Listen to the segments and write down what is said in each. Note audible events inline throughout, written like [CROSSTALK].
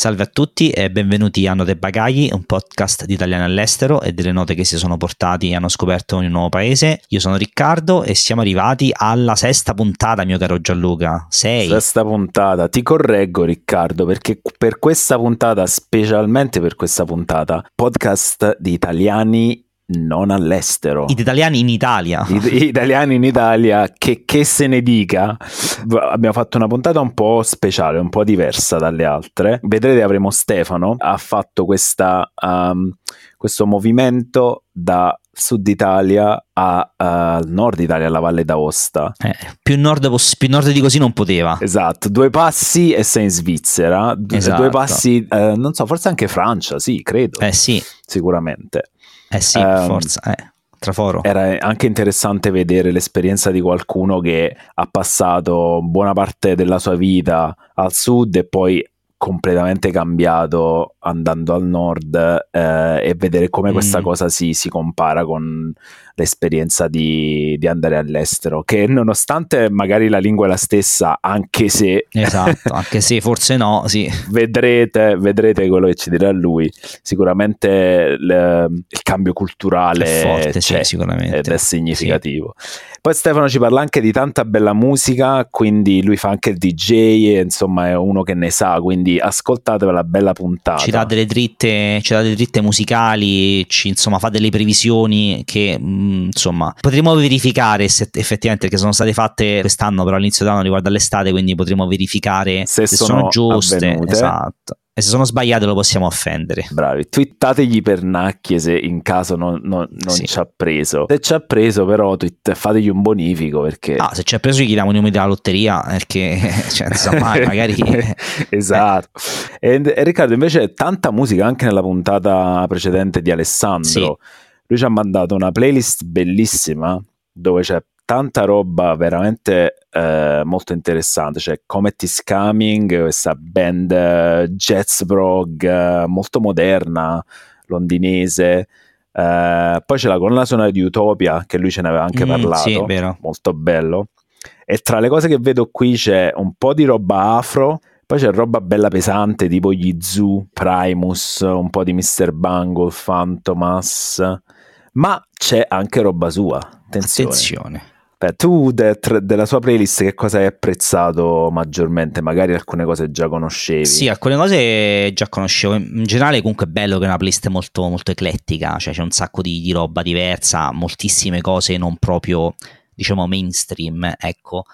Salve a tutti e benvenuti a Note Bagagli, un podcast di italiani all'estero e delle note che si sono portati e hanno scoperto in un nuovo paese. Io sono Riccardo e siamo arrivati alla sesta puntata, mio caro Gianluca. Sei. Sesta puntata. Ti correggo, Riccardo, perché per questa puntata, specialmente per questa puntata, podcast di italiani non all'estero. Gli italiani in Italia. Gli italiani in Italia, che, che, se ne dica. Abbiamo fatto una puntata un po' speciale, un po' diversa dalle altre. Vedrete, avremo Stefano. Ha fatto questa, um, questo movimento da sud Italia al uh, nord Italia, alla Valle d'Aosta. Eh, più, nord poss- più, nord di così non poteva. Esatto, due passi e sei in Svizzera. Esatto. Due passi, uh, non so, forse anche Francia, sì, credo. Eh sì. Sicuramente. Eh sì, um, forza, eh. Traforo. Era anche interessante vedere l'esperienza di qualcuno che ha passato buona parte della sua vita al sud e poi completamente cambiato andando al nord eh, e vedere come mm. questa cosa si, si, compara con l'esperienza di, di, andare all'estero che nonostante magari la lingua è la stessa anche se esatto anche se forse no sì. [LAUGHS] vedrete, vedrete quello che ci dirà lui sicuramente il, il cambio culturale è forte sì, sicuramente ed è significativo sì. Poi Stefano ci parla anche di tanta bella musica, quindi lui fa anche il DJ e insomma è uno che ne sa, quindi ascoltate la bella puntata. Ci dà delle dritte, ci dà delle dritte musicali, ci insomma fa delle previsioni che mm, insomma potremo verificare se effettivamente che sono state fatte quest'anno però all'inizio dell'anno riguardo all'estate, quindi potremo verificare se, se sono, sono, giuste. Avvenute. Esatto e se sono sbagliate lo possiamo offendere. Bravi, twittategli per nacchie se in caso non, non, non Sì. ci ha preso. Se ci ha preso, però, tweet- fategli un bonifico perché. Ah, se ci ha preso gli diamo i numeri della lotteria perché [LAUGHS] cioè, insomma, [LAUGHS] magari [LAUGHS] esatto. E, e Riccardo, invece, tanta musica anche nella puntata precedente di Alessandro. Sì. Lui ci ha mandato una playlist bellissima dove c'è tanta roba veramente eh, molto interessante. C'è Comet is Coming, questa band eh, jazz prog eh, molto moderna, londinese. Eh, poi c'è la colonna sonora di Utopia, che lui ce ne aveva anche Mm, parlato, sì, vero. molto bello. E tra le cose che vedo qui c'è un po' di roba afro, poi c'è roba bella pesante tipo gli Zoo, Primus, un po' di Mr. Bungle, Phantomas, ma c'è anche roba sua. Attenzione. attenzione. Beh, tu de- tra- della sua playlist che cosa hai apprezzato maggiormente? Magari alcune cose già conoscevi. Sì, alcune cose già conoscevo. In generale, comunque, è bello che è una playlist molto, molto eclettica, cioè c'è un sacco di, di roba diversa, moltissime cose non proprio, diciamo, mainstream, ecco.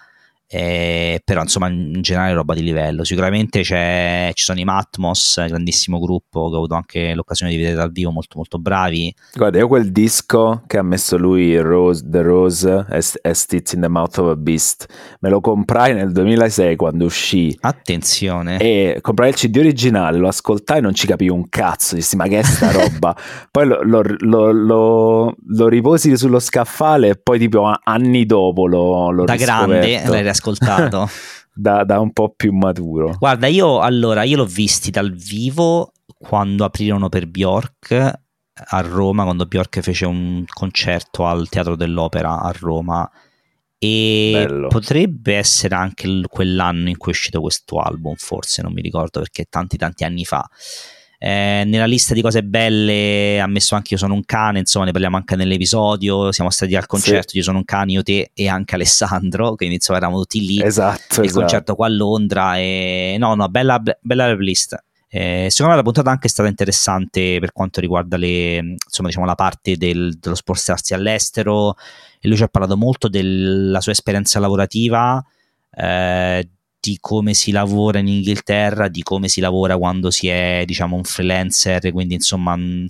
Eh, però insomma in generale roba di livello sicuramente c'è, ci sono i Matmos grandissimo gruppo che ho avuto anche l'occasione di vedere dal vivo molto molto bravi Guarda, io quel disco che ha messo lui, Rose, The Rose, as, as It's in the Mouth of a Beast, me lo comprai nel 2006 quando uscì. attenzione E comprai il CD originale, lo ascoltai e non ci capivo un cazzo. Dissi, ma che è sta roba? [LAUGHS] poi lo, lo- lo- lo- lo riposi sullo scaffale e poi, tipo, anni dopo lo, l'ho da grande riscoperto. l'hai riascoltato [LAUGHS] da, da un po' più maturo. Guarda, io allora, io l'ho visti dal vivo quando aprirono per Bjork a Roma, quando Bjork fece un concerto al Teatro dell'Opera a Roma e Bello. potrebbe essere anche quell'anno in cui è uscito questo album, forse, non mi ricordo perché tanti tanti anni fa. Eh, nella lista di cose belle ha messo anche Io sono un cane, insomma ne parliamo anche nell'episodio, siamo stati al concerto Io sono un cane, io te e anche Alessandro, [LAUGHS] quindi insomma eravamo tutti lì. Esatto, il esatto. concerto qua a Londra e no no bella, bella playlist. Eh, secondo me la puntata anche è stata interessante per quanto riguarda le, insomma, diciamo, la parte del- dello spostarsi all'estero. E lui ci ha parlato molto della sua esperienza lavorativa eh, di come si lavora in Inghilterra di come si lavora quando si è diciamo un freelancer quindi insomma mh,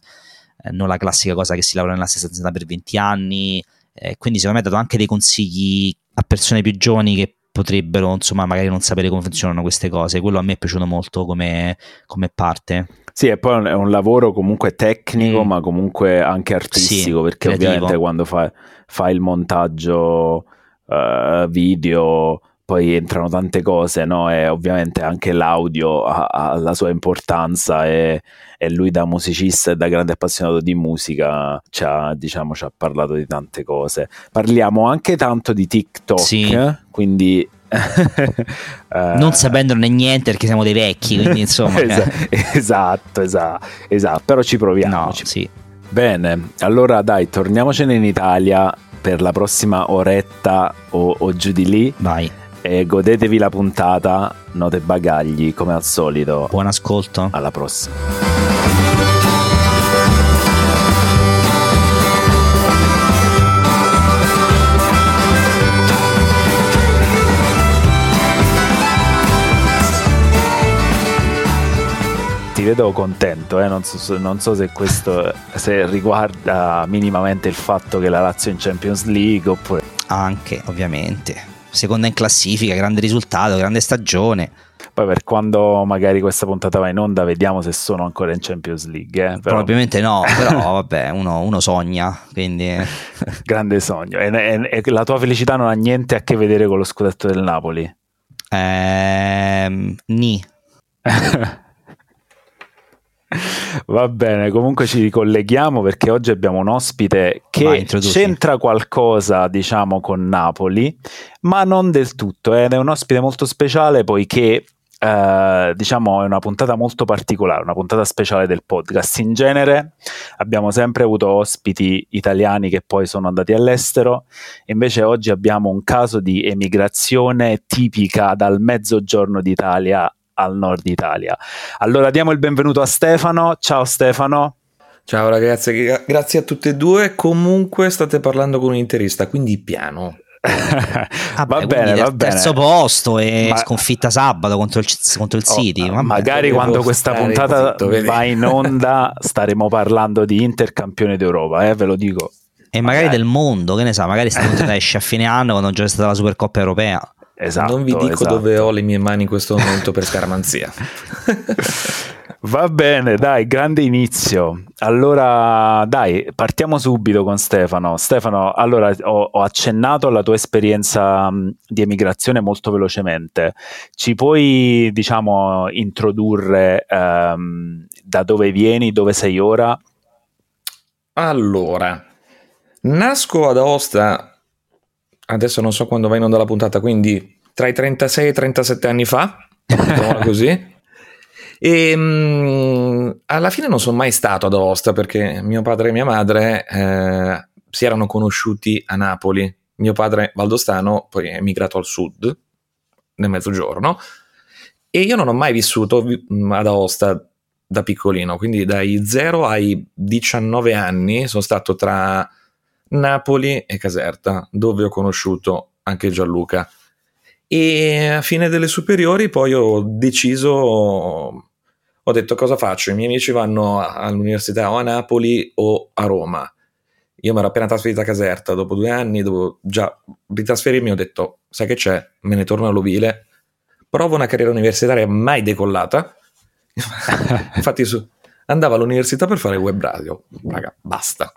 eh, non la classica cosa che si lavora nella stessa azienda per 20 anni eh, quindi secondo me ha dato anche dei consigli a persone più giovani che potrebbero insomma magari non sapere come funzionano queste cose quello a me è piaciuto molto come, come parte Sì, e poi è un lavoro comunque tecnico, Mm. ma comunque anche artistico, Sì, perché creativo. ovviamente quando fai fai il montaggio eh, video, poi entrano tante cose, no? E ovviamente anche l'audio ha, ha la sua importanza e, e lui da musicista e da grande appassionato di musica ci ha, diciamo, ci ha parlato di tante cose. Parliamo anche tanto di TikTok, Sì. quindi uh, [LAUGHS] non sapendone niente perché siamo dei vecchi, quindi insomma... [LAUGHS] Esa- esatto, esatto, esatto, però ci proviamo. No, sì. Bene, allora dai, torniamocene in Italia per la prossima oretta o, o giù di lì. Vai. E godetevi la puntata, note bagagli come al solito. Buon ascolto. Alla prossima. vedo contento, eh? non, so, non, so, se questo se riguarda minimamente il fatto che la Lazio è in Champions League oppure... Anche, ovviamente. Seconda in classifica, grande risultato, grande stagione. Poi per quando magari questa puntata va in onda vediamo se sono ancora in Champions League. Eh? Però... Probabilmente no, però [LAUGHS] vabbè, uno, uno sogna, quindi... [LAUGHS] grande sogno. E, e, e la tua felicità non ha niente a che vedere con lo scudetto del Napoli? Ehm, ni. [LAUGHS] Va bene, comunque ci ricolleghiamo perché oggi abbiamo un ospite che Vai, c'entra qualcosa, diciamo, con Napoli, ma non del tutto. Ed è un ospite molto speciale poiché Uh, diciamo è una puntata molto particolare, una puntata speciale del podcast. In genere abbiamo sempre avuto ospiti italiani che poi sono andati all'estero, invece oggi abbiamo un caso di emigrazione tipica dal mezzogiorno d'Italia al nord Italia. Allora diamo il benvenuto a Stefano. Ciao Stefano. Ciao ragazzi, grazie a tutte e due. Comunque state parlando con un interista, quindi piano. Ah, [LAUGHS] va bene, va bene. Terzo posto e ma, sconfitta sabato contro il, contro il oh, City. Vabbè, magari quando questa puntata zitto, va in onda [LAUGHS] staremo parlando di Inter campione d'Europa, eh, ve lo dico. E magari, magari, del mondo, che ne sa, magari sta puntata [LAUGHS] esce a fine anno quando già è stata la Supercoppa europea. Esatto, non vi dico esatto. dove ho le mie mani in questo momento per scaramanzia. [LAUGHS] Va bene, dai, grande inizio. Allora, dai, partiamo subito con Stefano. Stefano, allora ho, ho accennato alla tua esperienza di emigrazione molto velocemente. Ci puoi, diciamo, introdurre um, da dove vieni, dove sei ora? Allora, nasco ad Aosta adesso non so quando va in onda la puntata, quindi tra i 36 e i 37 anni fa, [LAUGHS] così. E mh, mm, alla fine non sono mai stato ad Aosta perché mio padre e mia madre eh, si erano conosciuti a Napoli. Mio padre valdostano, poi è emigrato al sud, nel mezzogiorno, e io non ho mai vissuto mm, ad Aosta da piccolino, quindi dai 0 ai 19 anni sono stato tra Napoli e Caserta, dove ho conosciuto anche Gianluca. E a fine delle superiori poi ho deciso, ho detto cosa faccio, i miei amici vanno all'università o a Napoli o a Roma. Io mi ero appena trasferito a Caserta, dopo due anni, dopo già ritrasferirmi ho detto, sai che c'è, me ne torno all'Ovile, provo una carriera universitaria mai decollata, [LAUGHS] infatti su, andavo all'università per fare web radio, raga, basta,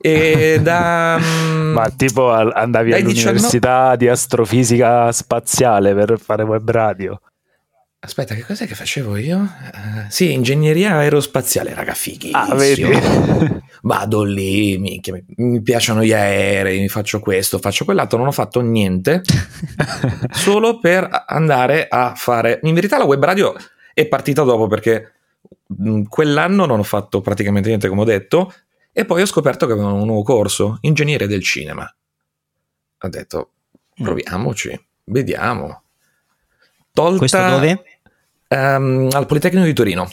e [LAUGHS] da, mm, Ma tipo andavi all'università 19... di astrofisica spaziale per fare web radio? Aspetta, che cos'è che facevo io? Uh, sì, ingegneria aerospaziale, raga, fighissimo. Ah, vedi? [LAUGHS] Vado lì, mi, mi, piacciono gli aerei, mi faccio questo, faccio quell'altro, non ho fatto niente, [LAUGHS] solo per andare a fare... In verità la web radio è partita dopo perché mm, quell'anno non ho fatto praticamente niente, come ho detto, e poi ho scoperto che avevano un nuovo corso, ingegnere del cinema. Ho detto, mm. proviamoci, vediamo. Tolta, Questo dove? Um, al Politecnico di Torino.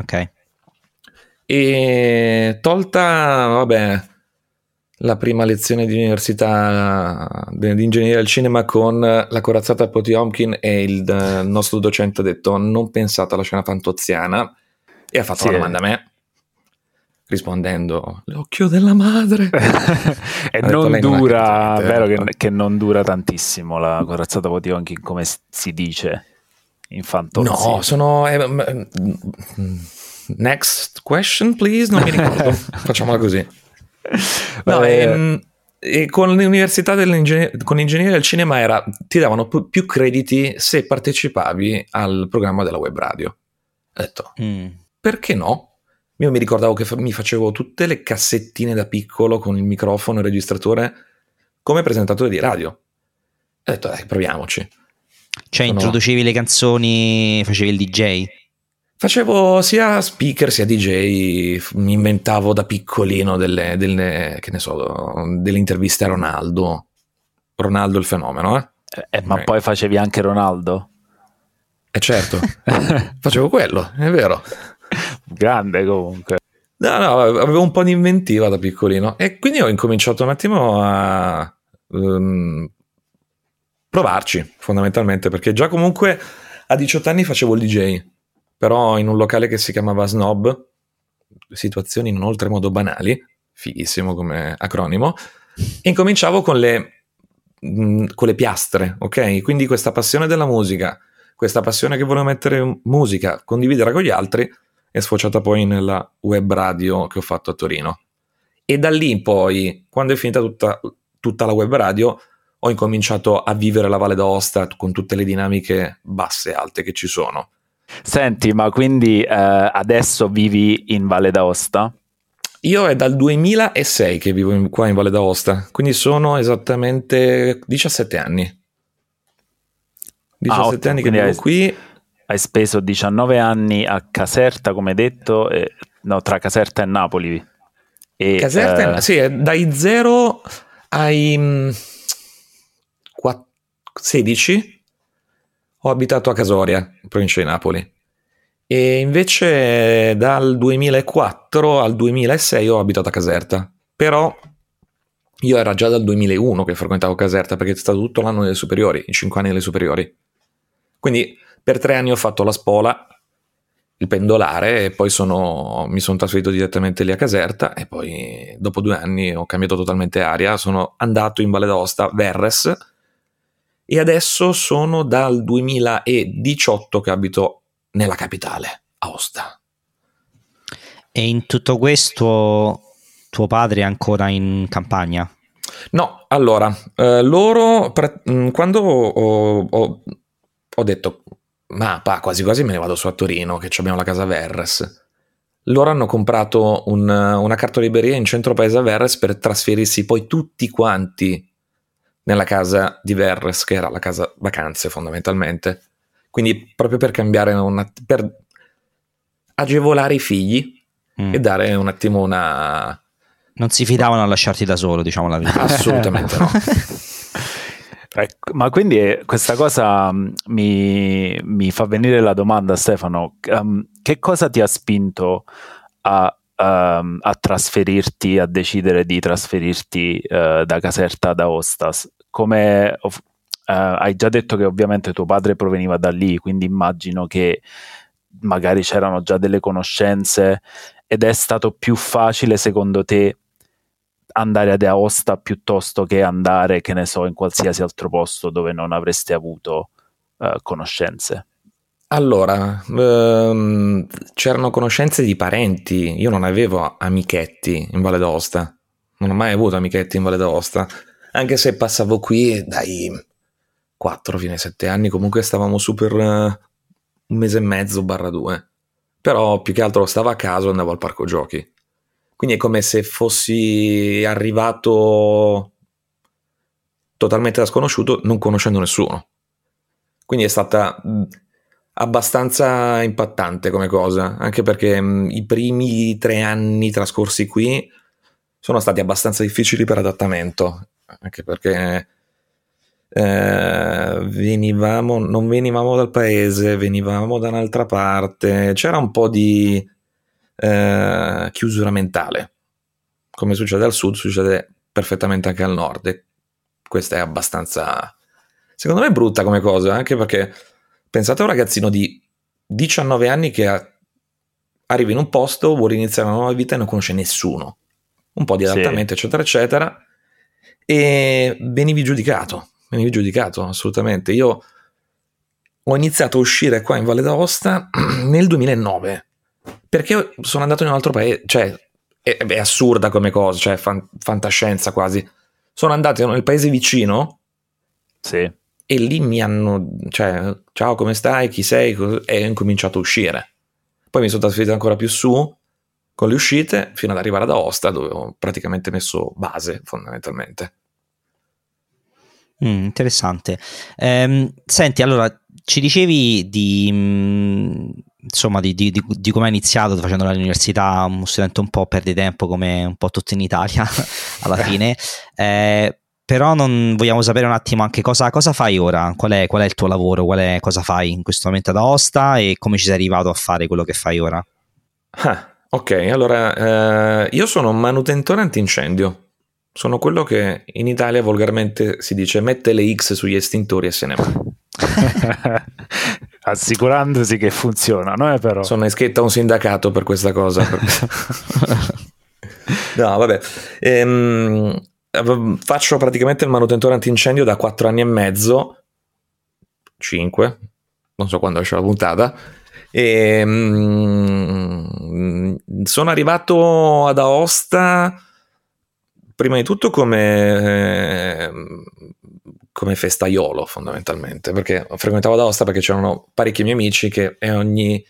Ok. E tolta, vabbè, la prima lezione di università di ingegneria del cinema con la corazzata Potiomkin e il, il nostro docente ha detto non pensate alla scena fantoziana e ha fatto sì, una domanda a me rispondendo. L'occhio della madre. [LAUGHS] E non dura non vero che, che, non dura tantissimo la corazzata Potionkin come si dice in fantozzi no sono eh, next question please? Non mi ricordo. [LAUGHS] Facciamola così. [LAUGHS] No, e, ehm, e con l'università con ingegneria del cinema era, ti davano p- più crediti se partecipavi al programma della web radio. Ho detto mm. perché no io mi ricordavo che mi facevo tutte le cassettine da piccolo con il microfono e il registratore come presentatore di radio. ho detto dai, proviamoci. Cioè, Sono- introducevi le canzoni, facevi il DJ? Facevo sia speaker sia DJ, mi inventavo da piccolino delle, delle, che ne so, delle interviste a Ronaldo. Ronaldo il fenomeno, eh? Eh, ma Ok. poi facevi anche Ronaldo? E certo, [LAUGHS] facevo quello, è vero. Grande comunque. No, no, avevo un po' di inventiva da piccolino e quindi ho incominciato un attimo a ehm, provarci fondamentalmente perché già comunque a 18 anni facevo il DJ, però in un locale che si chiamava Snob, situazioni non oltremodo banali, fighissimo come acronimo, e incominciavo con le, mh, con le piastre, ok? Quindi questa passione della musica, questa passione che volevo mettere musica, condividere con gli altri, è sfociata poi nella web radio che ho fatto a Torino. E da lì in poi, quando è finita tutta, tutta la web radio, ho incominciato a vivere la Valle d'Aosta con tutte le dinamiche basse e alte che ci sono. Senti, ma quindi eh, adesso vivi in Valle d'Aosta? Io è dal 2006 che vivo in- qua in Valle d'Aosta, quindi sono esattamente 17 anni. 17 Ah, anni che vivo hai- qui. Hai speso 19 anni a Caserta, come detto, e- no, tra Caserta e Napoli. E, Caserta, eh, sì, è dai 0 ai mm, qua- 16 ho abitato a Casoria, in provincia di Napoli. E invece dal 2004 al 2006 ho abitato a Caserta. Però io era già dal 2001 che frequentavo Caserta perché è stato tutto l'anno delle superiori, i 5 anni delle superiori. Quindi per tre anni ho fatto la spola, il pendolare e poi sono- mi sono trasferito direttamente lì a Caserta e poi dopo due anni ho cambiato totalmente aria, sono andato in Valle d'Aosta, Verres e adesso sono dal 2018 che abito nella capitale, Aosta. E in tutto questo tuo padre è ancora in campagna? No, allora, eh, loro, pra- mh, quando ho, ho- ho detto, ma pa, quasi quasi me ne vado su a Torino, che abbiamo la casa Verres, loro hanno comprato un- una cartoliberia in centro paese a Verres per trasferirsi poi tutti quanti nella casa di Verres, che era la casa vacanze fondamentalmente. Quindi proprio per cambiare, una, per agevolare i figli Mm. e dare un attimo una... Non si fidavano a lasciarti da solo, diciamo la verità. Assolutamente no. [LAUGHS] Ecco, ma quindi eh, questa cosa mm, mi, mi fa venire la domanda, Stefano, ehm, che cosa ti ha spinto a, ehm, a trasferirti, a decidere di trasferirti eh, da Caserta ad Aosta? Come eh, hai già detto che ovviamente tuo padre proveniva da lì, quindi immagino che magari c'erano già delle conoscenze ed è stato più facile secondo te andare ad Aosta piuttosto che andare, che ne so, in qualsiasi altro posto dove non avreste avuto eh, conoscenze. Allora, ehm, c'erano conoscenze di parenti, io non avevo amichetti in Valle d'Aosta, non ho mai avuto amichetti in Valle d'Aosta, anche se passavo qui dai 4 fino ai 7 anni, comunque stavamo su per eh, un mese e mezzo barra due, però più che altro stavo a caso e andavo al parco giochi, quindi è come se fossi arrivato totalmente da sconosciuto non conoscendo nessuno, quindi è stata... mh, abbastanza impattante come cosa, anche perché mh, i primi tre anni trascorsi qui sono stati abbastanza difficili per adattamento, anche perché eh, venivamo, non venivamo dal paese, venivamo da un'altra parte, c'era un po' di eh, chiusura mentale. Come succede al sud, succede perfettamente anche al nord. E questa è abbastanza, secondo me, brutta come cosa, anche perché pensate a un ragazzino di 19 anni che ha- arriva in un posto, vuole iniziare una nuova vita e non conosce nessuno. Un po' di Sì. adattamento, eccetera, eccetera. E venivi giudicato, venivi giudicato assolutamente. Io ho iniziato a uscire qua in Valle d'Aosta [CLEARS THROAT] nel 2009 perché sono andato in un altro paese, cioè è, è assurda come cosa, cioè fan- fantascienza quasi. Sono andato nel paese vicino Sì. e lì mi hanno, cioè, ciao come stai, chi sei, e ho incominciato a uscire. Poi mi sono trasferito ancora più su con le uscite fino ad arrivare ad Aosta dove ho praticamente messo base fondamentalmente. Mm, interessante. Ehm, senti, allora, ci dicevi di, mm, insomma, di, di, di come hai iniziato facendo l'università, uno studente un po' perde tempo come un po' tutto in Italia [LAUGHS] alla fine. Eh, però non vogliamo sapere un attimo anche cosa, cosa fai ora, qual è, qual è, il tuo lavoro, qual è, cosa fai in questo momento ad Aosta e come ci sei arrivato a fare quello che fai ora. Ah, ok, allora eh, io sono un manutentore antincendio. Sono quello che in Italia volgarmente si dice mette le X sugli estintori e se ne va. [LAUGHS] Assicurandosi che funzionano, eh, però. Sono iscritto a un sindacato per questa cosa. [LAUGHS] no, vabbè. Ehm, faccio praticamente il manutentore antincendio da 4 anni e mezzo, 5, non so quando esce la puntata. E, mm, sono arrivato ad Aosta prima di tutto come, eh, come festaiolo fondamentalmente, perché frequentavo Aosta perché c'erano parecchi miei amici che ogni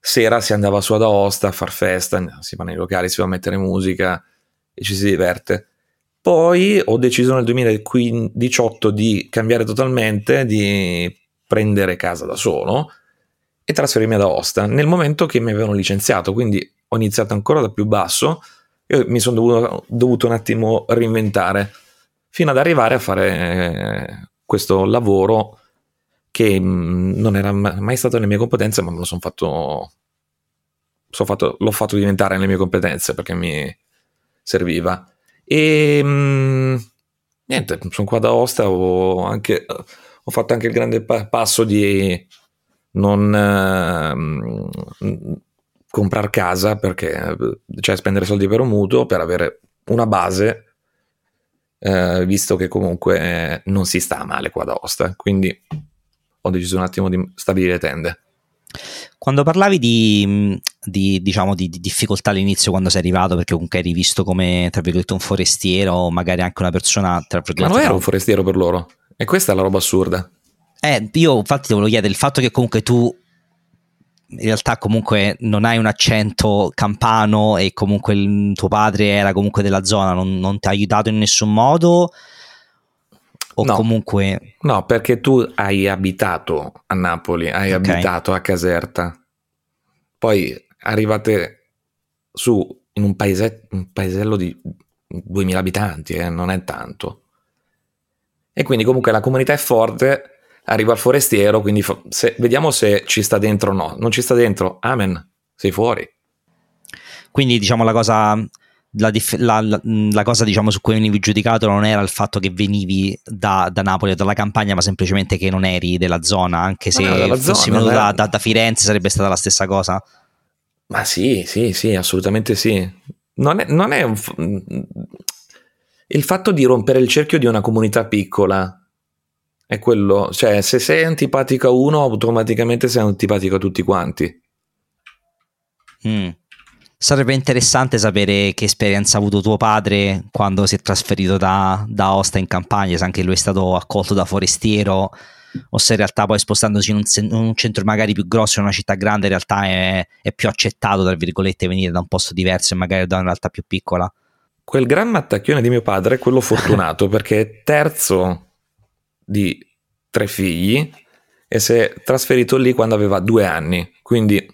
sera si andava su ad Aosta a far festa, si va nei locali, si va a mettere musica e ci si diverte. Poi ho deciso nel 2018 di cambiare totalmente, di prendere casa da solo e trasferirmi ad Aosta nel momento che mi avevano licenziato, quindi ho iniziato ancora da più basso io mi sono dovuto, dovuto, un attimo reinventare fino ad arrivare a fare eh, questo lavoro che mm, non era mai stato nelle mie competenze, ma me lo sono fatto, son fatto, l'ho fatto diventare nelle mie competenze perché mi serviva. E mm, niente, sono qua da Osta, ho, anche, ho fatto anche il grande passo di non... Uh, comprare casa perché cioè spendere soldi per un mutuo per avere una base eh, visto che comunque eh, non si sta male qua da Osta quindi ho deciso un attimo di stabilire tende. Quando parlavi di, di, diciamo, di, di, difficoltà all'inizio quando sei arrivato perché comunque eri visto come tra virgolette un forestiero o magari anche una persona tra virgolette ma non ero un forestiero per loro? E questa è la roba assurda. Eh, io infatti ti volevo chiedere il fatto che comunque tu in realtà comunque non hai un accento campano e comunque il, tuo padre era comunque della zona, non, non ti ha aiutato in nessun modo? O no, comunque... No, perché tu hai abitato a Napoli, hai okay. abitato a Caserta, poi arrivate su in un, paese, un paesello di 2000 abitanti, eh, non è tanto. E quindi comunque la comunità è forte arriva il forestiero, quindi fa, se, vediamo se ci sta dentro o no. Non ci sta dentro, amen, sei fuori. Quindi diciamo la cosa, la, la, la, la cosa diciamo, su cui venivi giudicato non era il fatto che venivi da, da Napoli o dalla campagna, ma semplicemente che non eri della zona, anche se no, fossi venuto da, da, da Firenze sarebbe stata la stessa cosa. Ma sì, sì, sì, assolutamente sì. Non è, non è un, il fatto di rompere il cerchio di una comunità piccola è quello, cioè se sei antipatico a uno automaticamente sei antipatico a tutti quanti. Mm. Sarebbe interessante sapere che esperienza ha avuto tuo padre quando si è trasferito da, da Osta in campagna, se anche lui è stato accolto da forestiero o se in realtà poi spostandosi in un, in un centro magari più grosso, in una città grande, in realtà è, è, più accettato, tra virgolette, venire da un posto diverso e magari da una realtà più piccola. Quel gran mattacchione di mio padre è quello fortunato [LAUGHS] perché è terzo di tre figli e si è trasferito lì quando aveva due anni, quindi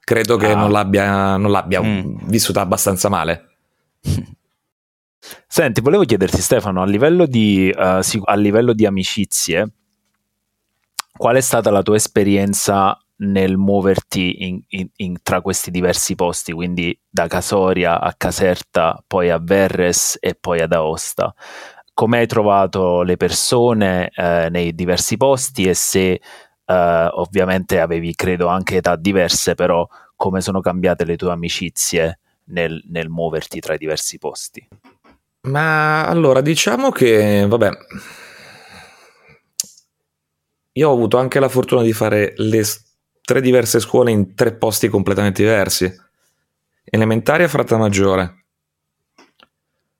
credo che ah. non l'abbia, non l'abbia mm. vissuta abbastanza male. [LAUGHS] Senti, volevo chiederti Stefano, a livello di, uh, a livello di amicizie, qual è stata la tua esperienza nel muoverti in, in, in, tra questi diversi posti, quindi da Casoria a Caserta, poi a Verres e poi ad Aosta? Come hai trovato le persone eh, nei diversi posti e se eh, ovviamente avevi, credo, anche età diverse, però come sono cambiate le tue amicizie nel, nel muoverti tra i diversi posti? Ma allora, diciamo che, vabbè, io ho avuto anche la fortuna di fare le tre diverse scuole in tre posti completamente diversi. Elementare a Fratta Maggiore,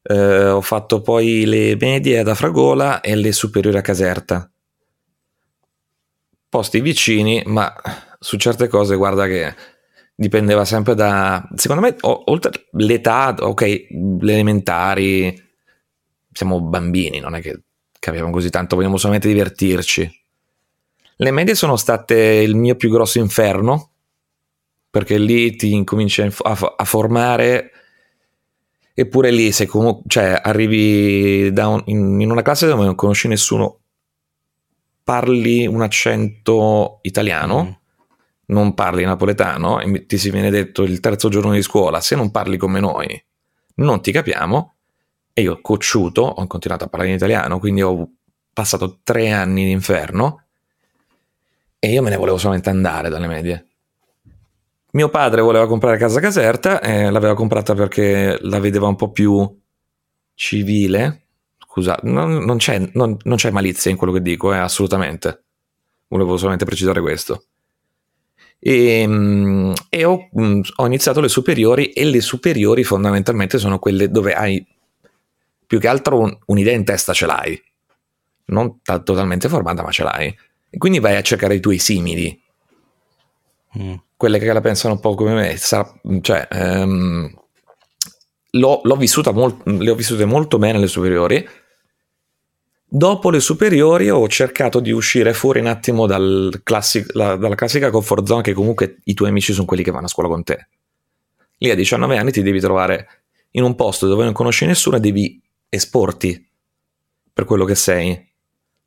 eh, ho fatto poi le medie ad Afragola e le superiori a Caserta. Posti vicini, ma su certe cose guarda che dipendeva sempre da... Secondo me, oltre l'età, ok, le elementari, siamo bambini, non è che abbiamo così tanto, vogliamo solamente divertirci. Le medie sono state il mio più grosso inferno, perché lì ti incominci a, a formare eppure lì se comunque cioè, arrivi un, in, in, una classe dove non conosci nessuno parli un accento italiano mm. non parli napoletano e ti si viene detto il terzo giorno di scuola se non parli come noi non ti capiamo e io cocciuto ho continuato a parlare in italiano quindi ho passato tre anni di inferno e io me ne volevo solamente andare dalle medie mio padre voleva comprare casa Caserta e l'aveva comprata perché la vedeva un po' più civile. Scusa, non, non, c'è, non, non c'è, malizia in quello che dico, eh, assolutamente. Volevo solamente precisare questo. E, mm, e ho, mm, ho, iniziato le superiori e le superiori fondamentalmente sono quelle dove hai più che altro un, un'idea in testa ce l'hai. Non t- totalmente formata, ma ce l'hai. E quindi vai a cercare i tuoi simili. Mm quelle che la pensano un po' come me, sarà, cioè, ehm, l'ho, l'ho vissuta molt, le ho vissute molto bene le superiori. Dopo le superiori ho cercato di uscire fuori un attimo dal classic, la, dalla classica comfort zone che comunque i tuoi amici sono quelli che vanno a scuola con te. Lì a 19 anni ti devi trovare in un posto dove non conosci nessuno e devi esporti per quello che sei.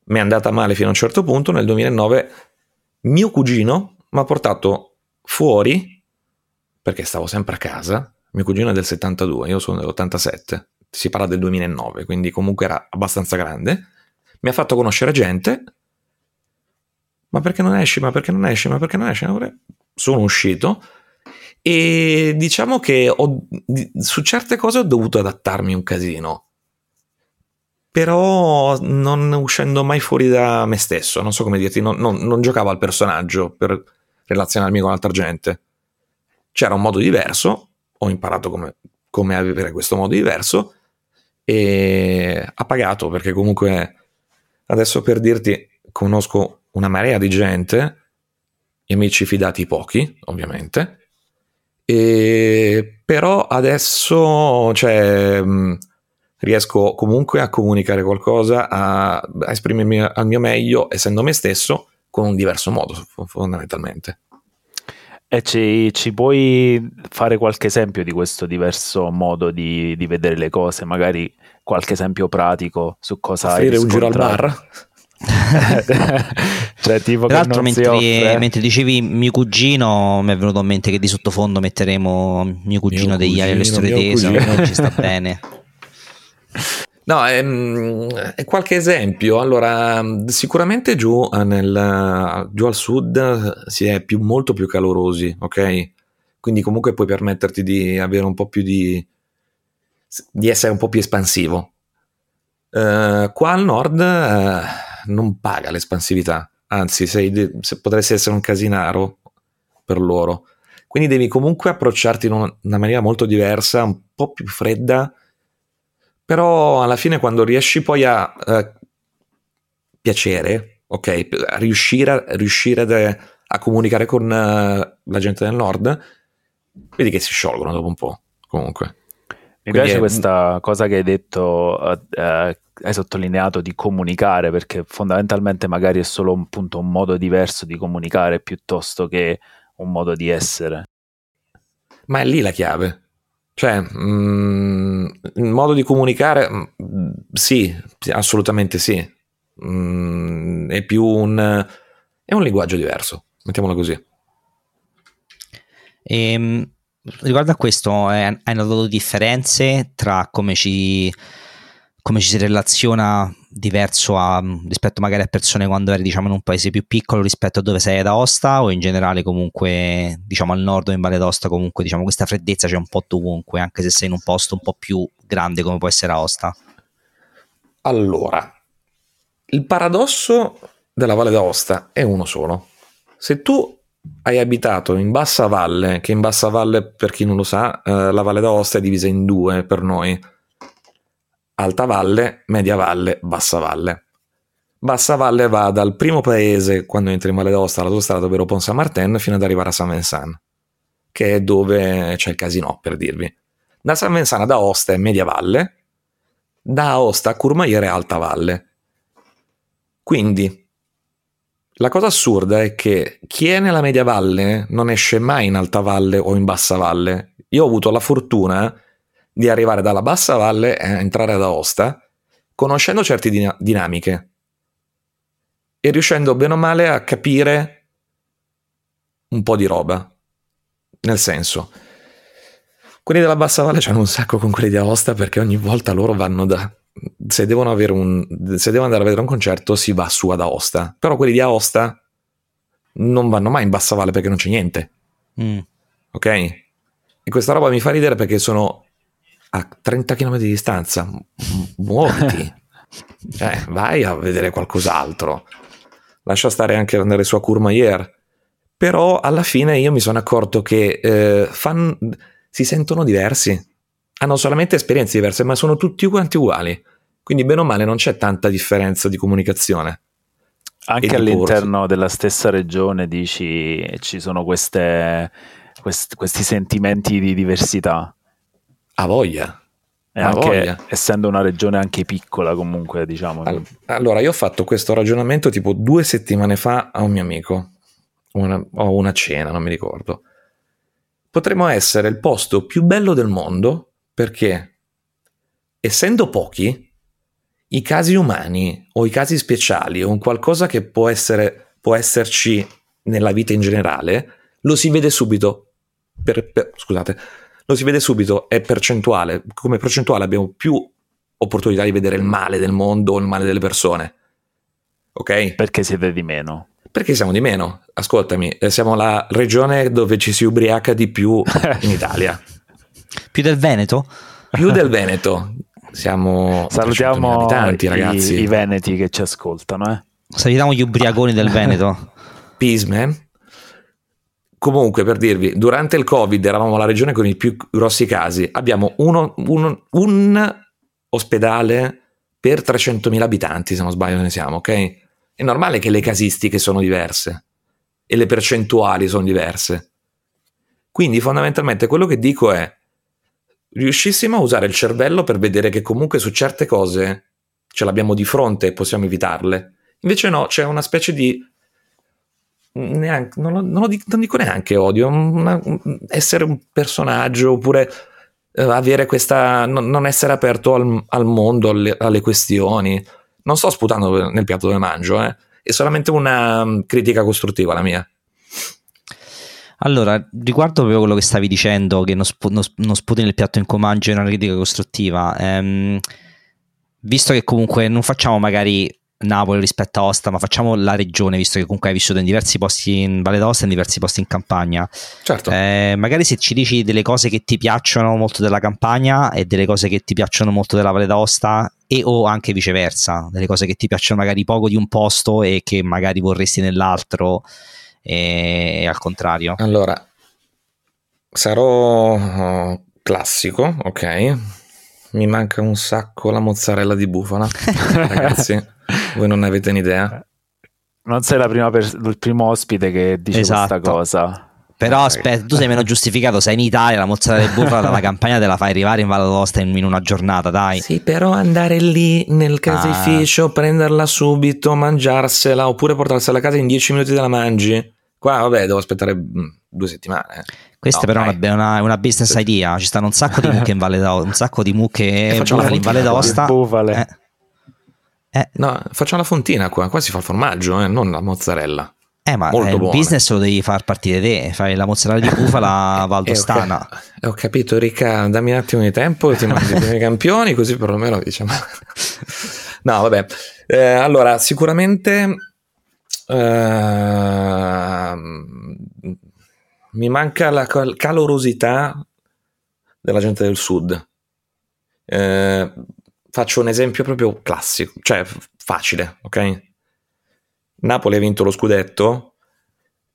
Mi è andata male fino a un certo punto, nel 2009 mio cugino mi ha portato fuori, perché stavo sempre a casa, mio cugino è del 72, io sono dell'87, si parla del 2009, quindi comunque era abbastanza grande, mi ha fatto conoscere gente, ma perché non esci, ma perché non esci, ma perché non esci? Sono uscito. E diciamo che ho, su certe cose ho dovuto adattarmi un casino. Però non uscendo mai fuori da me stesso, non so come dirti, non, non, non giocavo al personaggio per relazionarmi con altra gente. C'era un modo diverso, ho imparato come, come avere questo modo diverso e ha pagato perché comunque adesso per dirti conosco una marea di gente, amici fidati pochi ovviamente, e però adesso cioè, riesco comunque a comunicare qualcosa, a, a esprimermi al mio meglio essendo me stesso con un diverso modo fondamentalmente. E ci, ci, puoi fare qualche esempio di questo diverso modo di, di vedere le cose, magari qualche esempio pratico su cosa Offrire hai un giro al bar? [LAUGHS] cioè, tipo Tra l'altro, mentre, mentre, dicevi mio cugino, mi è venuto in mente che di sottofondo metteremo mio cugino mio degli alle storie tese, ci sta bene. [LAUGHS] No, ehm, qualche esempio. Allora, sicuramente giù, eh, nel, giù al sud si è più, molto più calorosi, ok? Quindi comunque puoi permetterti di avere un po' più di... di essere un po' più espansivo. Uh, qua al nord uh, non paga l'espansività, anzi sei, se potresti essere un casinaro per loro. Quindi devi comunque approcciarti in una, una maniera molto diversa, un po' più fredda, però alla fine quando riesci poi a uh, piacere, ok, a riuscire, a, riuscire de, a comunicare con uh, la gente del nord, vedi che si sciolgono dopo un po', comunque. Mi Quindi piace è... questa cosa che hai detto, uh, hai sottolineato di comunicare, perché fondamentalmente magari è solo un, punto, un modo diverso di comunicare piuttosto che un modo di essere. Ma è lì la chiave. Cioè, mh, mm, il modo di comunicare, mh, mm, sì, assolutamente sì. Mh, mm, è più un, è un linguaggio diverso, mettiamolo così. E, ehm, riguardo a questo, hai notato differenze tra come ci come ci si relaziona diverso a, rispetto magari a persone quando eri diciamo in un paese più piccolo rispetto a dove sei ad Aosta o in generale comunque diciamo al nord o in Valle d'Aosta comunque diciamo questa freddezza c'è un po' dovunque anche se sei in un posto un po' più grande come può essere Aosta? Allora il paradosso della Valle d'Aosta è uno solo. Se tu hai abitato in Bassa Valle che in Bassa Valle per chi non lo sa eh, la Valle d'Aosta è divisa in due per noi Alta Valle, Media Valle, Bassa Valle. Bassa Valle va dal primo paese, quando entri in Valle d'Aosta, all'autostrada, ovvero Pont Saint-Martin, fino ad arrivare a San Vincent, che è dove c'è il casino, per dirvi. Da San Vincent ad Aosta è Media Valle, da Aosta a Courmayeur è Alta Valle. Quindi, la cosa assurda è che chi è nella media valle non esce mai in alta valle o in bassa valle. Io ho avuto la fortuna di arrivare dalla bassa valle e entrare ad Aosta conoscendo certe din- dinamiche e riuscendo bene o male a capire un po' di roba. Nel senso, quelli della bassa valle c'hanno un sacco con quelli di Aosta perché ogni volta loro vanno da se devono, un, se devono andare a vedere un concerto si va su ad Aosta però quelli di Aosta non vanno mai in bassa valle perché non c'è niente mm. ok e questa roba mi fa ridere perché sono a 30 km di distanza muoviti cioè, [LAUGHS] vai a vedere qualcos'altro lascia stare anche andare su a Courmayeur però alla fine io mi sono accorto che eh, fan, si sentono diversi hanno solamente esperienze diverse, ma sono tutti quanti uguali. Quindi, bene o male, non c'è tanta differenza di comunicazione. Anche all'interno della stessa regione, dici, ci sono queste, quest, questi sentimenti di diversità. A voglia. Anche essendo una regione anche piccola, comunque, diciamo. Allora, io ho fatto questo ragionamento tipo due settimane fa a un mio amico. Una, o una cena, non mi ricordo. Potremmo essere il posto più bello del mondo perché, essendo pochi, i casi umani o i casi speciali o un qualcosa che può, essere, può esserci nella vita in generale, lo si vede subito. Per, per, scusate, lo si vede subito, è percentuale. Come percentuale abbiamo più opportunità di vedere il male del mondo o il male delle persone. Ok? Perché siete di meno. Perché siamo di meno. Ascoltami, eh, siamo la regione dove ci si ubriaca di più [LAUGHS] in Italia. Più del Veneto? Più del Veneto. Siamo Salutiamo abitanti, ragazzi. I, I, veneti che ci ascoltano. Eh. Salutiamo gli ubriaconi del Veneto. Peace, man. Comunque, per dirvi, durante il Covid eravamo la regione con i più grossi casi. Abbiamo uno, uno, un ospedale per 300.000 abitanti, se non sbaglio ne siamo, ok? È normale che le casistiche sono diverse e le percentuali sono diverse. Quindi fondamentalmente quello che dico è riuscissimo a usare il cervello per vedere che comunque su certe cose ce l'abbiamo di fronte e possiamo evitarle. Invece no, c'è una specie di... Neanche, non, lo, non, lo dico, non, dico, neanche odio, una, essere un personaggio oppure uh, avere questa... Non, essere aperto al, al mondo, alle, alle, questioni. Non sto sputando nel piatto dove mangio, eh. è solamente una um, critica costruttiva la mia. Allora, riguardo proprio quello che stavi dicendo, che non, sp- non, non sputi nel piatto in comangio è una critica costruttiva, ehm, visto che comunque non facciamo magari Napoli rispetto a Osta, ma facciamo la regione, visto che comunque hai vissuto in diversi posti in Valle d'Aosta e in diversi posti in campagna. Certo. Eh, magari se ci dici delle cose che ti piacciono molto della campagna e delle cose che ti piacciono molto della Valle d'Aosta e o anche viceversa, delle cose che ti piacciono magari poco di un posto e che magari vorresti nell'altro e al contrario? Allora, sarò uh, classico, ok? Mi manca un sacco la mozzarella di bufala, [LAUGHS] ragazzi, voi non ne avete un'idea. Non sei pers- il primo ospite che dice esatto. questa cosa. Però aspetta, tu sei meno giustificato, sei in Italia, la mozzarella di bufala dalla campagna te la fai arrivare in Valle d'Aosta in, in una giornata, dai. Sì, però andare lì nel caseificio, ah. prenderla subito, mangiarsela, oppure portarsela a casa in 10 minuti te la mangi. Qua, vabbè, devo aspettare mm, due settimane. Questa no, però è una, una, business idea, ci stanno un sacco di mucche in Valle d'Aosta, un sacco di mucche [LAUGHS] bufale in Valle d'Aosta. Bufale. Eh. Eh. No, facciamo la fontina qua, qua si fa il formaggio, eh, non la mozzarella. Eh, ma Molto il buona. business lo devi far partire te, fai la mozzarella di [LAUGHS] bufala valdostana. eh, ho, capito, Ricca, dammi un attimo di tempo, ti mando i primi [LAUGHS] campioni, così perlomeno diciamo. [LAUGHS] no, vabbè. Eh, allora, sicuramente uh, mi manca la cal- calorosità della gente del sud. Uh, faccio un esempio proprio classico, cioè facile, ok? Napoli ha vinto lo scudetto.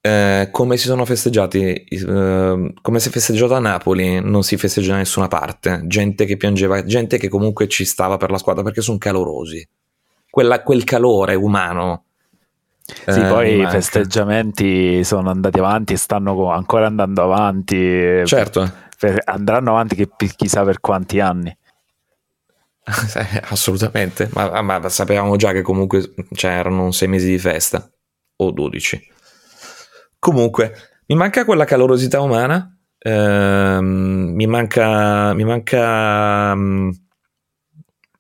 Eh, come si sono festeggiati? Eh, come si è festeggiato a Napoli? Non si festeggia da nessuna parte. Gente che piangeva, gente che comunque ci stava per la squadra perché sono calorosi. Quella, quel calore umano. Sì, eh, poi i festeggiamenti sono andati avanti e stanno ancora andando avanti. Certo. Per, andranno avanti che, chissà per quanti anni. [LAUGHS] assolutamente, ma, ma, sapevamo già che comunque cioè, erano sei mesi di festa, o 12. Comunque, mi manca quella calorosità umana, ehm, mi manca, mi manca um,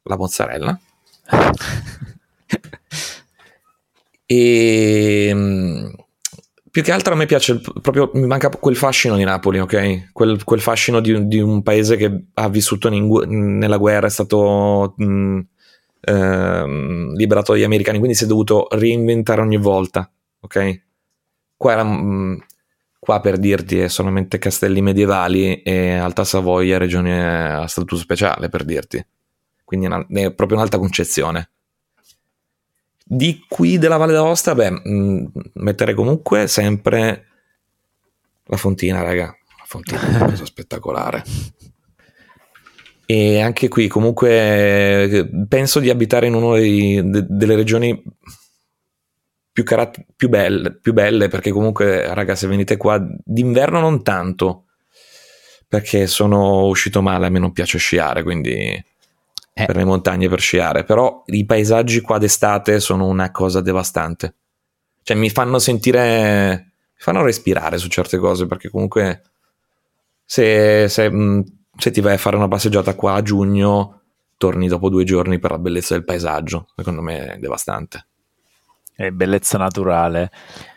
la mozzarella. [LAUGHS] e um, più che altro a me piace proprio, mi manca quel fascino di Napoli, ok? Quel, quel fascino di, di, un paese che ha vissuto in, nella guerra, è stato mh, eh, liberato dagli americani, quindi si è dovuto reinventare ogni volta, ok? Qua, era, mh, qua per dirti è solamente castelli medievali e Alta Savoia regione a statuto speciale, per dirti. Quindi è, una, è proprio un'alta concezione. Di qui della Valle d'Aosta, beh, mm, mettere comunque sempre la fontina, raga. La fontina è una [LAUGHS] cosa spettacolare. E anche qui, comunque, penso di abitare in una de- delle regioni più, carat- più, belle, più belle, perché comunque, raga, se venite qua d'inverno non tanto, perché sono uscito male, a me non piace sciare, quindi eh. per le montagne per sciare, però i paesaggi qua d'estate sono una cosa devastante. Cioè mi fanno sentire, mi fanno respirare su certe cose, perché comunque se, se, mm, se ti vai a fare una passeggiata qua a giugno, torni dopo due giorni per la bellezza del paesaggio, secondo me è devastante. È bellezza naturale.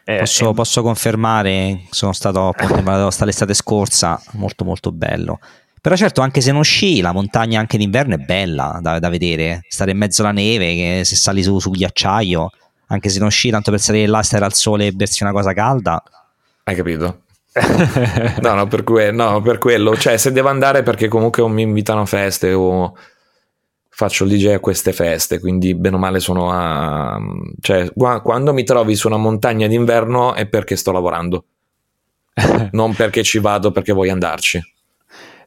Eh, posso, è... posso, confermare, sono stato appunto l'estate scorsa, molto molto bello. Però certo, anche se non sci, la montagna anche d'inverno è bella da, da vedere. Stare in mezzo alla neve, che se sali su, su ghiacciaio, anche se non sci, tanto per salire là, stare al sole e bersi una cosa calda. Hai capito? [LAUGHS] no, no per, que- no, per quello. Cioè, se devo andare perché comunque mi invitano a feste o faccio il DJ a queste feste, quindi bene o male sono a... Cioè, quando mi trovi su una montagna d'inverno è perché sto lavorando. [LAUGHS] non perché ci vado perché voglio andarci.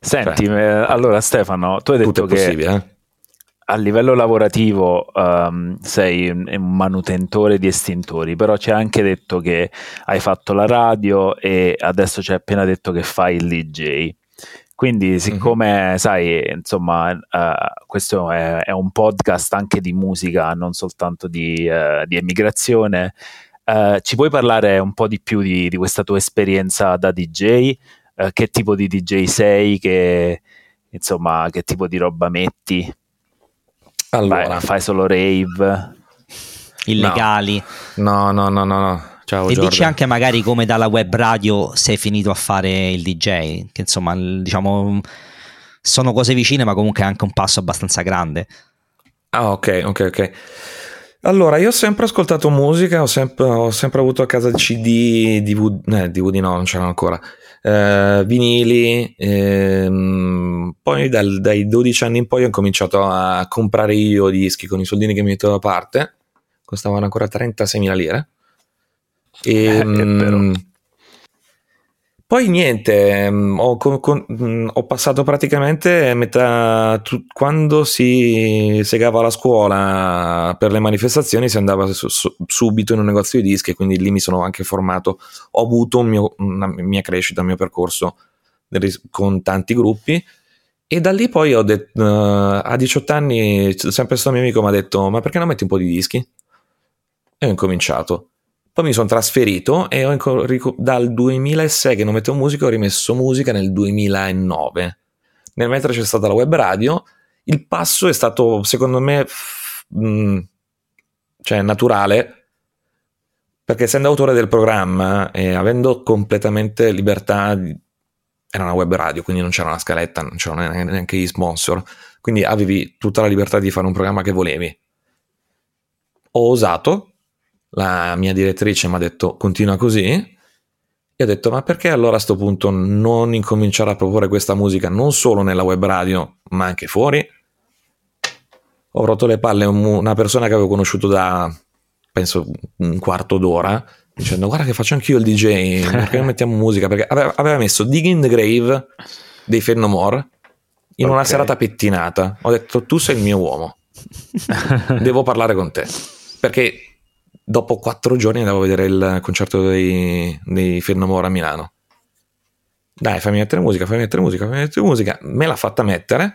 Senti, cioè, allora Stefano, tu hai detto che eh? a livello lavorativo um, sei un manutentore di estintori, però ci hai anche detto che hai fatto la radio e adesso ci hai appena detto che fai il DJ. Quindi, mhm. siccome mm-hmm. sai, insomma, uh, questo è, è, un podcast anche di musica, non soltanto di, uh, di emigrazione, uh, ci puoi parlare un po' di più di, di questa tua esperienza da DJ? Eh, che tipo di DJ sei, che, insomma, che tipo di roba metti. Allora, Vai, fai solo rave illegali. No, no, no, no, no. Ciao, e Jordan. dici anche magari come dalla web radio sei finito a fare il DJ, che insomma, diciamo, sono cose vicine, ma comunque è anche un passo abbastanza grande. Ah, ok, ok, ok. Allora, io ho sempre ascoltato musica, ho sempre, ho sempre avuto a casa CD, DVD, eh, DVD no, non c'erano ancora, eh, vinili, ehm, poi dal, dai 12 anni in poi ho cominciato a comprare io dischi con i soldini che mi mettevo da parte, costavano ancora 36.000 lire. E, eh, ehm, poi niente, mm, ho, con, mm, ho, passato praticamente metà, tu, quando si segava la scuola per le manifestazioni si andava su, su, subito in un negozio di dischi quindi lì mi sono anche formato, ho avuto mio, una mia crescita, un mio percorso con tanti gruppi e da lì poi ho detto, uh, a 18 anni sempre questo mio amico mi ha detto ma perché non metti un po' di dischi? E ho incominciato poi mi sono trasferito e ho, dal 2006 che non mettevo musica ho rimesso musica nel 2009. Nel mentre c'è stata la web radio, il passo è stato secondo me mh, mm, cioè naturale perché essendo autore del programma e avendo completamente libertà era una web radio quindi non c'era una scaletta non c'erano neanche gli sponsor quindi avevi tutta la libertà di fare un programma che volevi ho osato la mia direttrice mi ha detto continua così? E ho detto ma perché allora a questo punto non incominciare a proporre questa musica non solo nella web radio ma anche fuori? Ho rotto le palle una persona che avevo conosciuto da penso un quarto d'ora dicendo guarda che faccio anch'io il DJ perché non [LAUGHS] mettiamo musica? Perché aveva, aveva messo Dig in the Grave dei Fennomore in okay. una serata pettinata. Ho detto tu sei il mio uomo. [LAUGHS] Devo parlare con te. Perché dopo quattro giorni andavo a vedere il concerto dei, dei Fernamore a Milano. Dai, fammi mettere musica, fammi mettere musica, fammi mettere musica. Me l'ha fatta mettere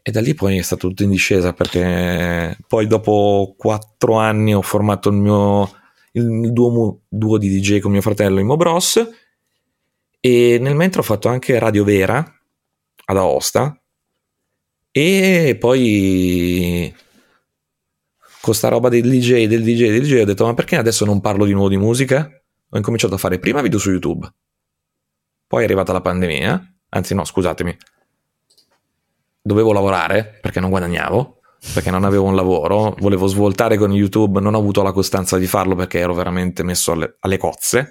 e da lì poi è stato tutto in discesa perché poi dopo quattro anni ho formato il mio il duo, duo di DJ con mio fratello Imo Bros e nel mentre ho fatto anche Radio Vera ad Aosta e poi con sta roba del DJ, del DJ, del DJ ho detto ma perché adesso non parlo di nuovo di musica? Ho incominciato a fare prima video su YouTube, poi è arrivata la pandemia, anzi no scusatemi, dovevo lavorare perché non guadagnavo, perché non avevo un lavoro, volevo svoltare con YouTube, non ho avuto la costanza di farlo perché ero veramente messo alle, alle cozze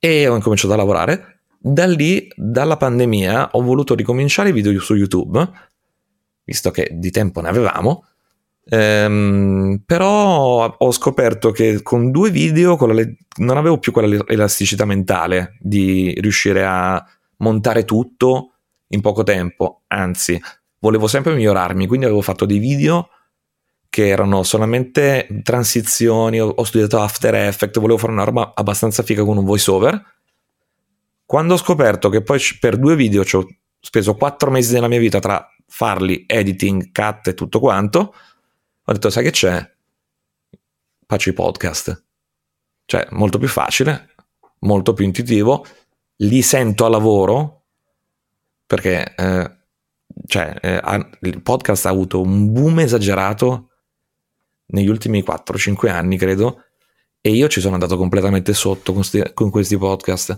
e ho incominciato a lavorare. Da lì, dalla pandemia, ho voluto ricominciare i video su YouTube, visto che di tempo ne avevamo, ehm, però ho scoperto che con due video con le... non avevo più quella elasticità mentale di riuscire a montare tutto in poco tempo, anzi, volevo sempre migliorarmi, quindi avevo fatto dei video che erano solamente transizioni, ho, studiato After Effects, volevo fare una roba abbastanza figa con un voiceover. Quando ho scoperto che poi per due video ci ho speso quattro mesi della mia vita tra farli, editing, cut e tutto quanto, ho detto, sai che c'è? Faccio i podcast. Cioè, molto più facile, molto più intuitivo, li sento a lavoro, perché eh, cioè, eh, il podcast ha avuto un boom esagerato negli ultimi 4-5 anni, credo, e io ci sono andato completamente sotto con, sti, con questi podcast.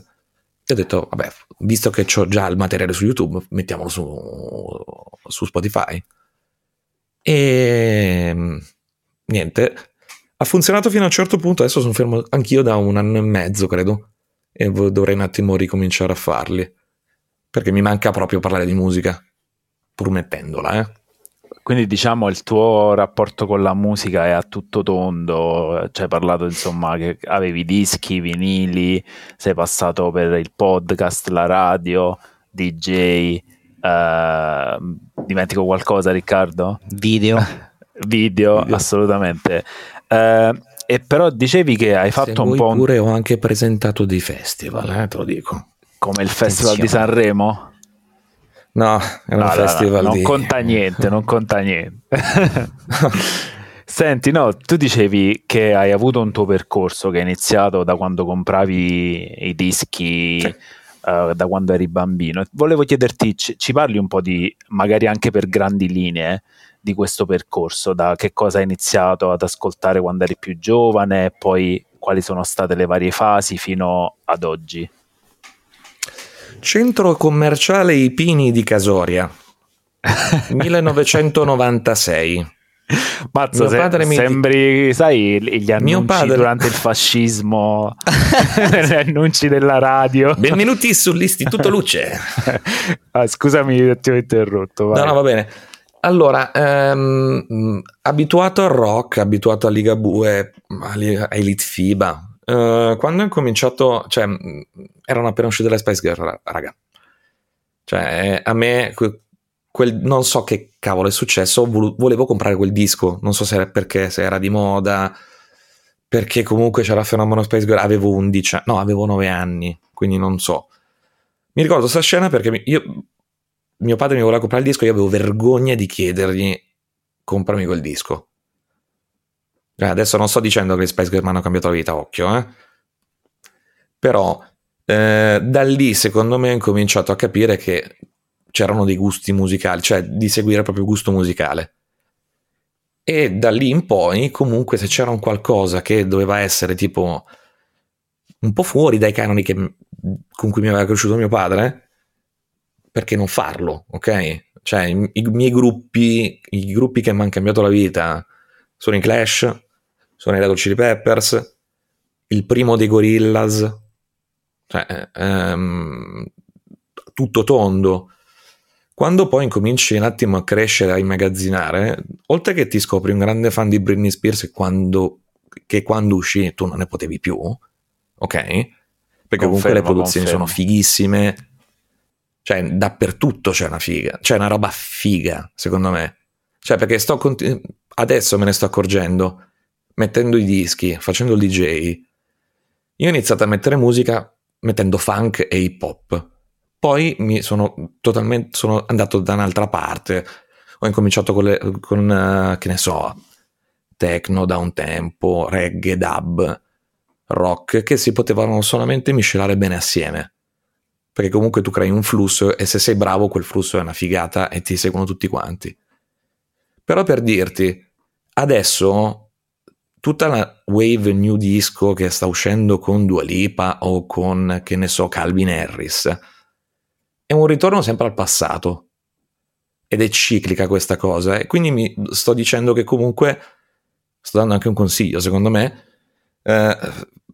E ho detto, vabbè, visto che ho già il materiale su YouTube, mettiamolo su, su Spotify. E niente, ha funzionato fino a un certo punto, adesso sono fermo anch'io da un anno e mezzo, credo, e dovrei un attimo ricominciare a farli perché mi manca proprio parlare di musica, pur mettendola, eh. Quindi diciamo il tuo rapporto con la musica è a tutto tondo, ci hai parlato insomma che avevi dischi, vinili, sei passato per il podcast, la radio, DJ, eh, dimentico qualcosa Riccardo? Video. [LAUGHS] Video, Video. assolutamente. Eh, e però dicevi che hai fatto Se un po'... Pure ho anche presentato dei festival, eh, te lo dico. Come il Festival Attenzione. di Sanremo? No, è un no, festival no, no, di... Non conta niente, non conta niente. [LAUGHS] [LAUGHS] Senti, no, tu dicevi che hai avuto un tuo percorso che è iniziato da quando compravi i dischi, sì. Uh, da quando eri bambino. Volevo chiederti, ci, ci, parli un po' di, magari anche per grandi linee, di questo percorso, da che cosa hai iniziato ad ascoltare quando eri più giovane poi quali sono state le varie fasi fino ad oggi? Centro commerciale I Pini di Casoria, [LAUGHS] 1996. Mazzo, se, mi... sembri, sai, gli annunci padre... durante il fascismo, [LAUGHS] gli annunci della radio. Benvenuti sull'Istituto [LAUGHS] Luce. ah, scusami, ti ho interrotto. Vai. No, no, va bene. Allora, ehm, abituato al rock, abituato a Ligabue, a Elite FIBA, Uh, quando ho cominciato, cioè, erano appena uscite le Spice Girl, raga. Cioè, a me, quel, non so che cavolo è successo, volevo comprare quel disco, non so se era perché, se era di moda, perché comunque c'era fenomeno Spice Girl, avevo 11, no, avevo 9 anni, quindi non so. Mi ricordo questa scena perché io, mio padre mi voleva comprare il disco io avevo vergogna di chiedergli comprami quel disco eh, adesso non sto dicendo che gli Spice Girls mi hanno cambiato la vita, occhio, eh. Però eh, da lì secondo me ho incominciato a capire che c'erano dei gusti musicali, cioè di seguire proprio il gusto musicale. E da lì in poi, comunque, se c'era un qualcosa che doveva essere tipo un po' fuori dai canoni che, con cui mi aveva cresciuto mio padre, perché non farlo, ok? Cioè, i, miei gruppi, i gruppi che mi hanno cambiato la vita sono i Clash, sono i Red Hot Chili Peppers, il primo dei Gorillaz, cioè, ehm, tutto tondo. Quando poi incominci un attimo a crescere, a immagazzinare, oltre che ti scopri un grande fan di Britney Spears quando, che quando uscì tu non ne potevi più, ok? Perché confermo, comunque le produzioni confermo. sono fighissime, cioè dappertutto c'è una figa, c'è una roba figa, secondo me. Cioè, perché sto continu- adesso me ne sto accorgendo mettendo i dischi, facendo il DJ, io ho iniziato a mettere musica mettendo funk e hip hop, Poi mi sono totalmente sono andato da un'altra parte. Ho incominciato con, le, con uh, che ne so, techno da un tempo, reggae, dub, rock, che si potevano solamente miscelare bene assieme. Perché comunque tu crei un flusso e se sei bravo quel flusso è una figata e ti seguono tutti quanti. Però per dirti, adesso tutta la wave new disco che sta uscendo con Dua Lipa o con, che ne so, Calvin Harris, è un ritorno sempre al passato. Ed è ciclica questa cosa. E quindi mi sto dicendo che comunque, sto dando anche un consiglio, secondo me, eh,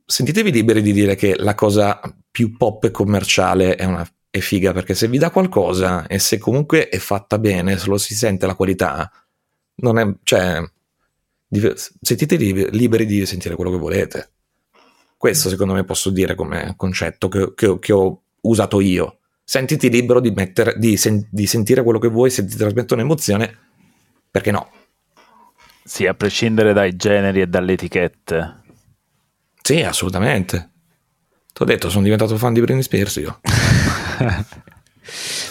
sentitevi liberi di dire che la cosa più pop e commerciale è, una, è figa, perché se vi dà qualcosa e se comunque è fatta bene, se lo si sente la qualità, non è, cioè, sentite liberi di sentire quello che volete. Questo secondo me posso dire come concetto che, che, che ho usato io. Sentiti libero di, mettere, di, sen, di sentire quello che vuoi, se ti trasmette un'emozione, perché no? Sì, a prescindere dai generi e dalle etichette. Sì, assolutamente. Ti ho detto, sono diventato fan di Britney Spears io. [LAUGHS]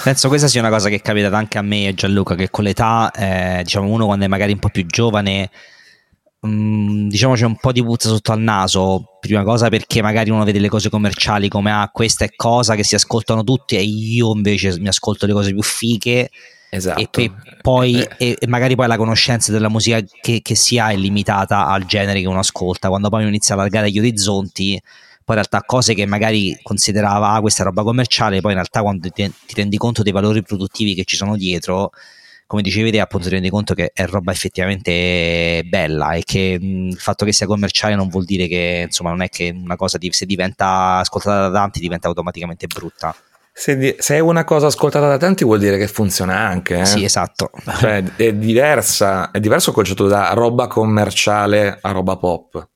Penso questa sia una cosa che è capitata anche a me e Gianluca, che con l'età, eh, diciamo uno quando è magari un po' più giovane, mm, diciamo c'è un po' di puzza sotto al naso, prima cosa perché magari uno vede le cose commerciali come ah questa è cosa che si ascoltano tutti e io invece mi ascolto le cose più fiche. Esatto. E, pe- poi, eh. e, magari poi la conoscenza della musica che, che si ha è limitata al genere che uno ascolta. Quando poi inizia a allargare gli orizzonti, poi in realtà cose che magari considerava ah, questa roba commerciale, poi in realtà quando ti, ti rendi conto dei valori produttivi che ci sono dietro, come dicevi te, appunto ti rendi conto che è roba effettivamente bella e che mh, il fatto che sia commerciale non vuol dire che insomma non è che una cosa di, se diventa ascoltata da tanti diventa automaticamente brutta. Se, di, se, è una cosa ascoltata da tanti vuol dire che funziona anche. Eh? Sì, esatto. Cioè, è diversa, è diverso il concetto da roba commerciale a roba pop.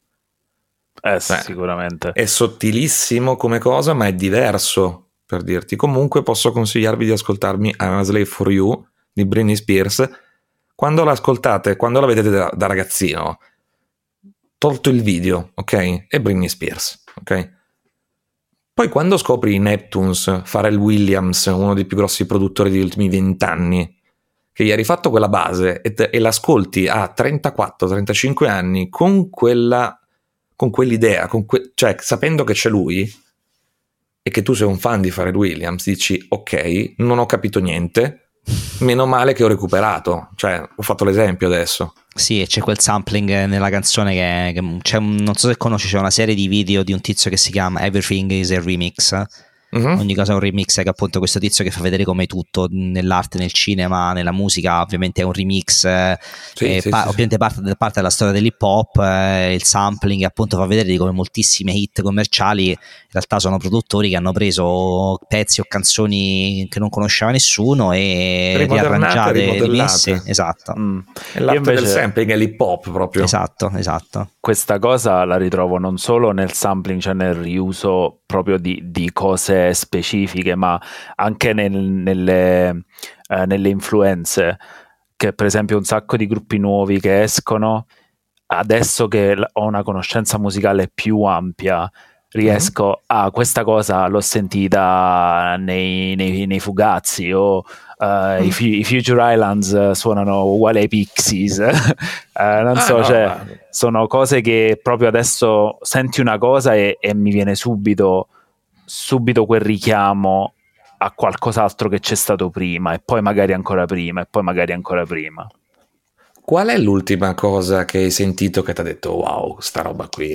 Eh, sì, sicuramente. È sottilissimo come cosa, ma è diverso per dirti. Comunque posso consigliarvi di ascoltarmi I'm a Slave for You di Britney Spears. Quando l'ascoltate, quando la vedete da, da ragazzino, tolto il video, ok? È Britney Spears, ok? Poi quando scopri Neptunes, Pharrell Williams, uno dei più grossi produttori degli ultimi vent'anni, che gli ha rifatto quella base e, e l'ascolti a 34-35 anni con quella con quell'idea, con que- cioè sapendo che c'è lui e che tu sei un fan di Pharrell Williams, dici ok, non ho capito niente, meno male che ho recuperato, cioè ho fatto l'esempio adesso. Sì, e c'è quel sampling nella canzone che, che un, non so se conosci, c'è una serie di video di un tizio che si chiama Everything is a Remix Uh-huh. Ogni cosa è un remix che appunto questo tizio che fa vedere come tutto nell'arte, nel cinema, nella musica, ovviamente è un remix, eh, sì, sì, pa- sì, ovviamente parte, parte, della storia dell'hip hop, eh, il sampling appunto fa vedere come moltissime hit commerciali in realtà sono produttori che hanno preso pezzi o canzoni che non conosceva nessuno e riarrangiate, rimesse, esatto. Mm. L'arte invece... del sampling è l'hip hop proprio. Esatto, esatto. Questa cosa la ritrovo non solo nel sampling, cioè nel riuso proprio di, di cose specifiche, ma anche nel, nelle, eh, nelle influenze, che per esempio un sacco di gruppi nuovi che escono, adesso che ho una conoscenza musicale più ampia, riesco mm-hmm. a questa cosa l'ho sentita nei, nei, nei fugazzi o Uh, mm. i, i, Future Islands suonano uguali ai Pixies, uh, [LAUGHS] non ah, so, no, cioè, ma... sono cose che proprio adesso senti una cosa e, e, mi viene subito, subito quel richiamo a qualcos'altro che c'è stato prima e poi magari ancora prima e poi magari ancora prima. Qual è l'ultima cosa che hai sentito che ti ha detto wow, sta roba qui?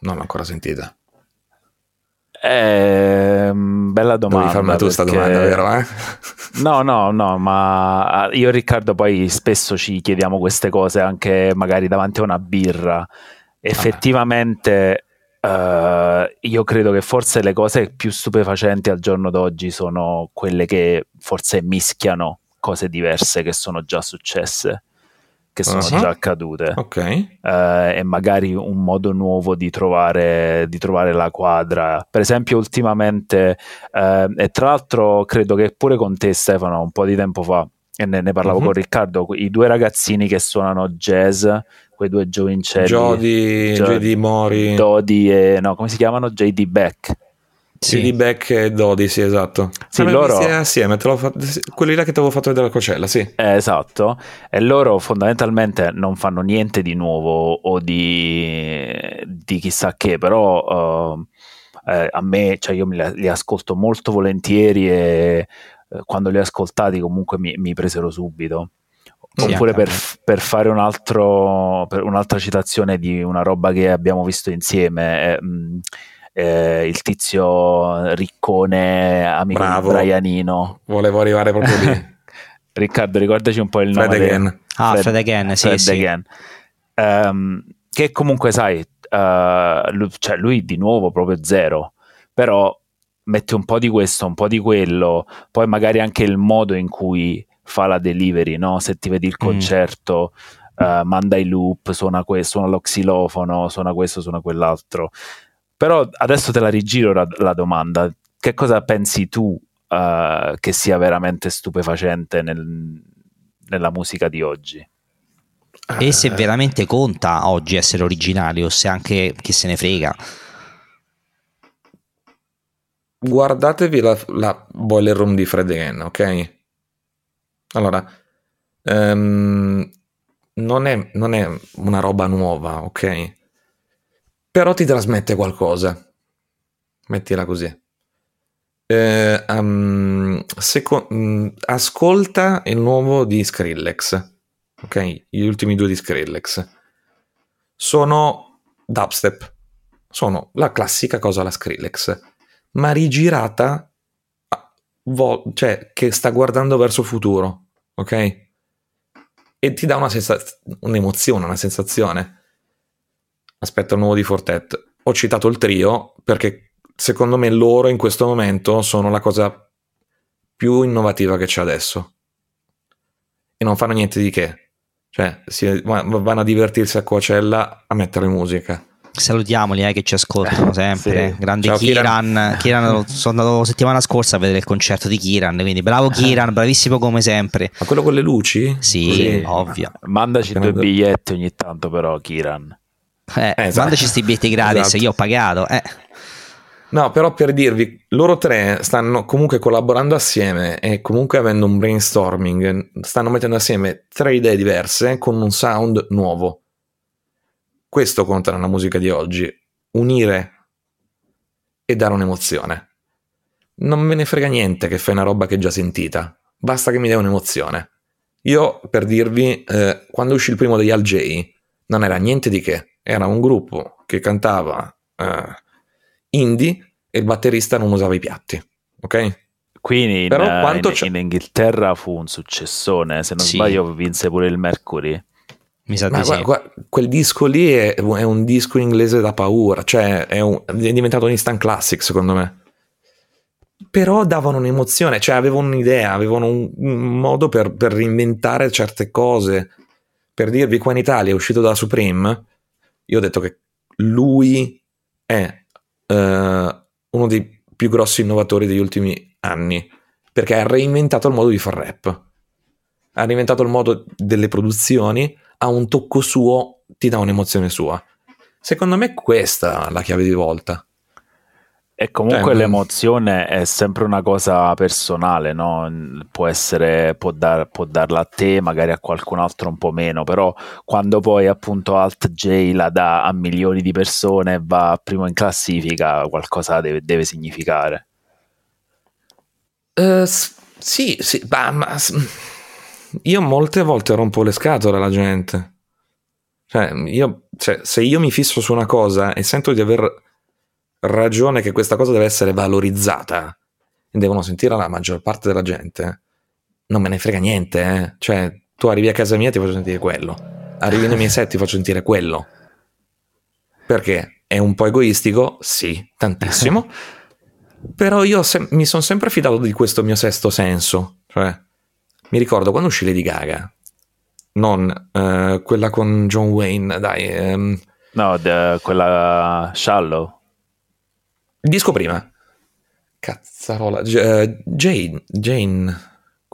Non l'ho ancora sentita. Eh, bella domanda. Devi farmi tu questa domanda, vero? Eh? No, no, no, ma ah, io e Riccardo poi spesso ci chiediamo queste cose anche magari davanti a una birra. Effettivamente uh, io credo che forse le cose più stupefacenti al giorno d'oggi sono quelle che forse mischiano cose diverse che sono già successe che sono uh-huh. già accadute okay. uh, e magari un modo nuovo di trovare, di trovare la quadra per esempio ultimamente uh, e tra l'altro credo che pure con te Stefano un po' di tempo fa e ne, ne parlavo uh-huh. con Riccardo i due ragazzini che suonano jazz quei due giovincelli Jody, Jody Mori Dodi e no come si chiamano? JD Beck Sì. CD Beck e Dodi, sì, esatto. Sì, loro... assieme, fatto... quelli là che ti avevo fatto vedere la Cocella, sì. Eh, esatto, e loro fondamentalmente non fanno niente di nuovo o di, di chissà che, però uh, eh, a me, cioè io li, li ascolto molto volentieri e eh, quando li ho ascoltati comunque mi, mi presero subito. Sì, Oppure per, per, fare un altro, per un'altra citazione di una roba che abbiamo visto insieme, eh, mh, eh, il tizio riccone amico Bravo. di Brianino. Volevo arrivare proprio lì. [LAUGHS] Riccardo, ricordaci un po' il Fred nome. Again. Ah, Fred, Fred Again, sì, Fred sì. Again. Um, che comunque, sai, uh, lui, cioè lui di nuovo proprio zero, però mette un po' di questo, un po' di quello, poi magari anche il modo in cui fa la delivery, no? Se ti vedi il mm. concerto, mm. uh, manda i loop, suona, que- suona lo xilofono, suona questo, suona quell'altro. Però adesso te la rigiro la, la domanda. Che cosa pensi tu uh, che sia veramente stupefacente nel, nella musica di oggi? E se veramente conta oggi essere originali o se anche chi se ne frega. Guardatevi la, la Boiler Room di Fred Again, ok? Allora, um, non, è, non è una roba nuova, ok? Però ti trasmette qualcosa. Mettila così. Eh, um, seco- um, ascolta il nuovo di Skrillex. Ok, gli ultimi due di Skrillex. Sono dubstep. Sono la classica cosa la Skrillex, ma rigirata, vo- cioè che sta guardando verso il futuro. Ok? E ti dà una sensaz- un'emozione, una sensazione aspetta il nuovo di Fortet. Ho citato il trio perché secondo me loro in questo momento sono la cosa più innovativa che c'è adesso. E non fanno niente di che. Cioè, si, vanno a divertirsi a Coacella a mettere musica. Salutiamoli eh, che ci ascoltano sempre. Sì. Grande Ciao, Kiran. Kiran. Kiran. [LAUGHS] sono andato settimana scorsa a vedere il concerto di Kiran. Quindi bravo Kiran, bravissimo come sempre. Ma quello con le luci? Sì, sì. ovvio. Mandaci due biglietti ogni tanto, però, Kiran. Eh, eh, esatto. Mandaci questi biglietti gratis, esatto. io ho pagato. Eh. No, però per dirvi, loro tre stanno comunque collaborando assieme e comunque avendo un brainstorming, stanno mettendo assieme tre idee diverse con un sound nuovo. Questo conta nella musica di oggi, unire e dare un'emozione. Non me ne frega niente che fai una roba che è già sentita, basta che mi dia un'emozione. Io, per dirvi, eh, quando uscì il primo degli Al J, non era niente di che era un gruppo che cantava uh, indie e il batterista non usava i piatti, ok? Qui in, Però quanto in, in Inghilterra fu un successone, se non sì. sbaglio vinse pure il Mercury. Mi sa di guarda, sì. guarda, quel disco lì è, è, un disco inglese da paura, cioè è, un, è diventato un instant classic secondo me. Però davano un'emozione, cioè avevano un'idea, avevano un, un modo per, per reinventare certe cose. Per dirvi, qua in Italia è uscito da Supreme io ho detto che lui è uh, uno dei più grossi innovatori degli ultimi anni, perché ha reinventato il modo di far rap, ha reinventato il modo delle produzioni, ha un tocco suo, ti dà un'emozione sua. Secondo me questa è la chiave di volta. E comunque cioè, l'emozione è sempre una cosa personale, no? Può essere, può, dar, può, darla a te, magari a qualcun altro un po' meno, però quando poi appunto Alt J la dà a milioni di persone e va primo in classifica, qualcosa deve, deve significare. Uh, sì, sì, ma, ma io molte volte rompo le scatole alla gente. Cioè, io, cioè, se io mi fisso su una cosa e sento di aver ragione che questa cosa deve essere valorizzata e devono sentire la maggior parte della gente, non me ne frega niente, eh. Cioè, tu arrivi a casa mia e ti faccio sentire quello. Arrivi nei miei set e ti faccio sentire quello. Perché? È un po' egoistico? Sì, tantissimo. [LAUGHS] Però io se- mi sono sempre fidato di questo mio sesto senso. Cioè, mi ricordo quando uscì Lady Gaga, non uh, quella con John Wayne, dai. Um... no, the, quella Shallow. Il disco prima. Cazzarola. Uh, Jane. Jane.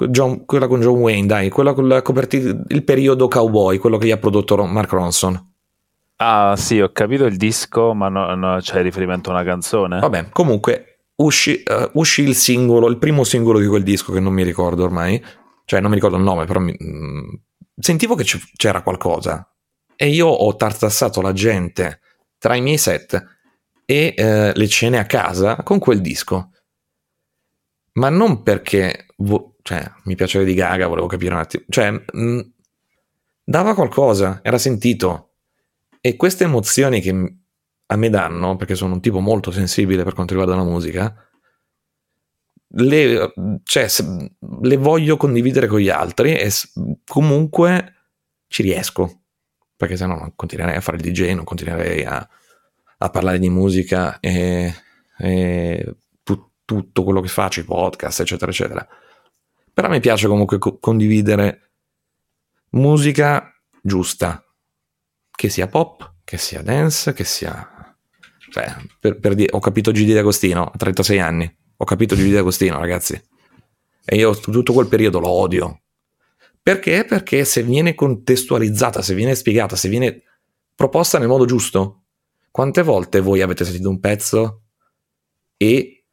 John, quella con John Wayne, dai, quella con la copertina, il periodo cowboy, quello che gli ha prodotto Mark Ronson. Ah, sì, ho capito il disco, ma no, no, c'è riferimento a una canzone. Vabbè, comunque, uscì, uh, uscì, il singolo, il primo singolo di quel disco che non mi ricordo ormai, cioè non mi ricordo il nome, però mi, mh, mm, sentivo che c'era qualcosa e io ho tartassato la gente tra i miei set e uh, le cene a casa con quel disco. Ma non perché vo- cioè, mi piace Lady Gaga, volevo capire un attimo, cioè mh, mm, dava qualcosa, era sentito. E queste emozioni che a me danno, perché sono un tipo molto sensibile per quanto riguarda la musica, le, cioè, le voglio condividere con gli altri e comunque ci riesco, perché se no non continuerei a fare il DJ, non continuerei a, a parlare di musica e, e tu, tutto quello che faccio, i podcast, eccetera, eccetera. Però mi piace comunque co- condividere musica giusta, che sia pop, che sia dance, che sia cioè, per, per dire, ho capito GD D'Agostino a 36 anni. Ho capito GD D'Agostino, ragazzi. E io tutto quel periodo lo odio. Perché? Perché se viene contestualizzata, se viene spiegata, se viene proposta nel modo giusto, quante volte voi avete sentito un pezzo e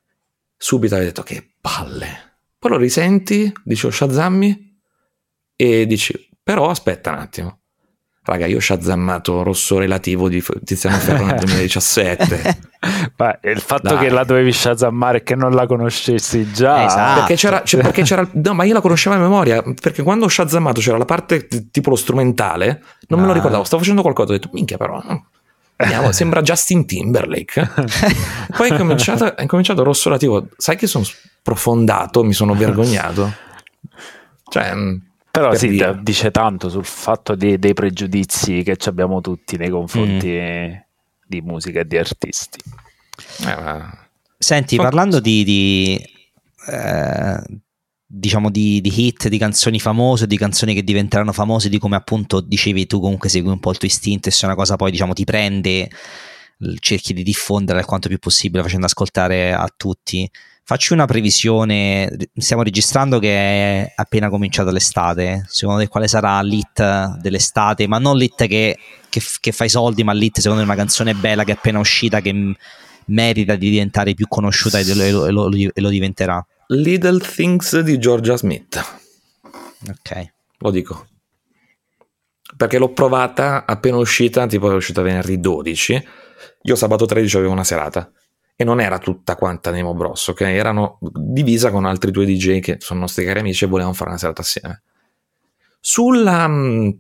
subito avete detto che palle. Poi lo risenti, dici oh, Shazammi e dici però aspetta un attimo. Raga, io ho shazammato Rosso Relativo di Tiziano Ferro nel 2017. [LAUGHS] Ma il fatto Dai. che la dovevi shazammare e che non la conoscessi già. Esatto. Perché c'era, cioè, perché c'era, no, ma io la conoscevo a memoria. Perché quando ho shazammato c'era la parte tipo lo strumentale, non ah. me lo ricordavo. Stavo facendo qualcosa, ho detto, minchia, però. Vediamo, sembra Justin Timberlake. Poi è cominciato, è cominciato Rosso Relativo. Sai che sono sprofondato, mi sono vergognato. Cioè però sì, dire. dice tanto sul fatto di, dei pregiudizi che abbiamo tutti nei confronti mm. di musica e di artisti. Eh, Senti, parlando di, di eh, diciamo di, di, hit, di canzoni famose, di canzoni che diventeranno famose, di come appunto dicevi tu comunque segui un po' il tuo istinto e se una cosa poi diciamo ti prende, cerchi di diffondere quanto più possibile facendo ascoltare a tutti. Facci una previsione, stiamo registrando che è appena cominciata l'estate, secondo te quale sarà l'hit dell'estate, ma non l'hit che, che, che fa soldi, ma l'hit secondo me una canzone bella che è appena uscita, che merita di diventare più conosciuta e lo, e lo, e lo diventerà. Little Things di Georgia Smith. Ok. Lo dico. Perché l'ho provata appena uscita, tipo è uscita venerdì 12. Io sabato 13 avevo una serata e non era tutta quanta Nemo Bros, ok? Erano divisa con altri due DJ che sono nostri cari amici e volevano fare una serata assieme. Sulla um,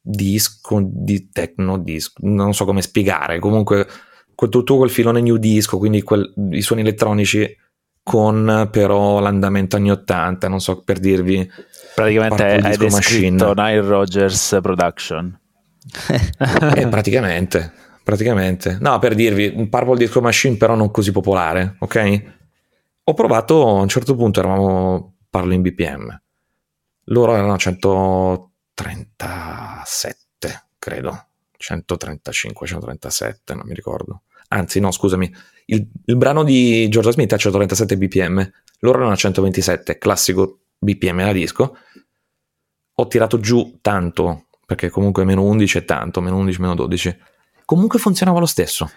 disco, di techno disco, non so come spiegare, comunque quel, tutto quel filone new disco, quindi quel, i suoni elettronici con però l'andamento anni 80, non so per dirvi. Praticamente hai descritto Nile Rogers Production. [LAUGHS] eh, praticamente praticamente. No, per dirvi, Purple Disco Machine però non così popolare, ok? Ho provato, a un certo punto eravamo, parlo in BPM, loro erano 137, credo, 135, 137, non mi ricordo. Anzi, no, scusami, il, il brano di Georgia Smith è a 137 BPM, loro erano a 127, classico BPM da disco. Ho tirato giù tanto, perché comunque meno 11 è tanto, meno 11, meno 12 comunque funzionava lo stesso.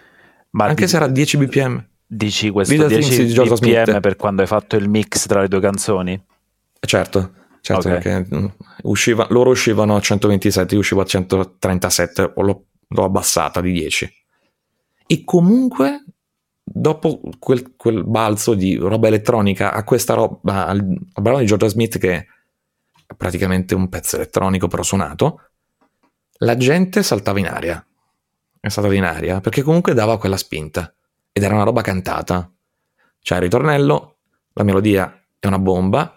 Ma anche di, se era 10 bpm. Dici questo Little 10 bpm Smith. per quando hai fatto il mix tra le due canzoni? Certo, certo okay. mm, usciva, loro uscivano a 127, io uscivo a 137, l'ho, l'ho abbassata di 10. E comunque dopo quel, quel, balzo di roba elettronica a questa roba, al, al brano di Georgia Smith che è praticamente un pezzo elettronico però suonato, la gente saltava in aria è stata in aria, perché comunque dava quella spinta ed era una roba cantata. Cioè il ritornello, la melodia è una bomba,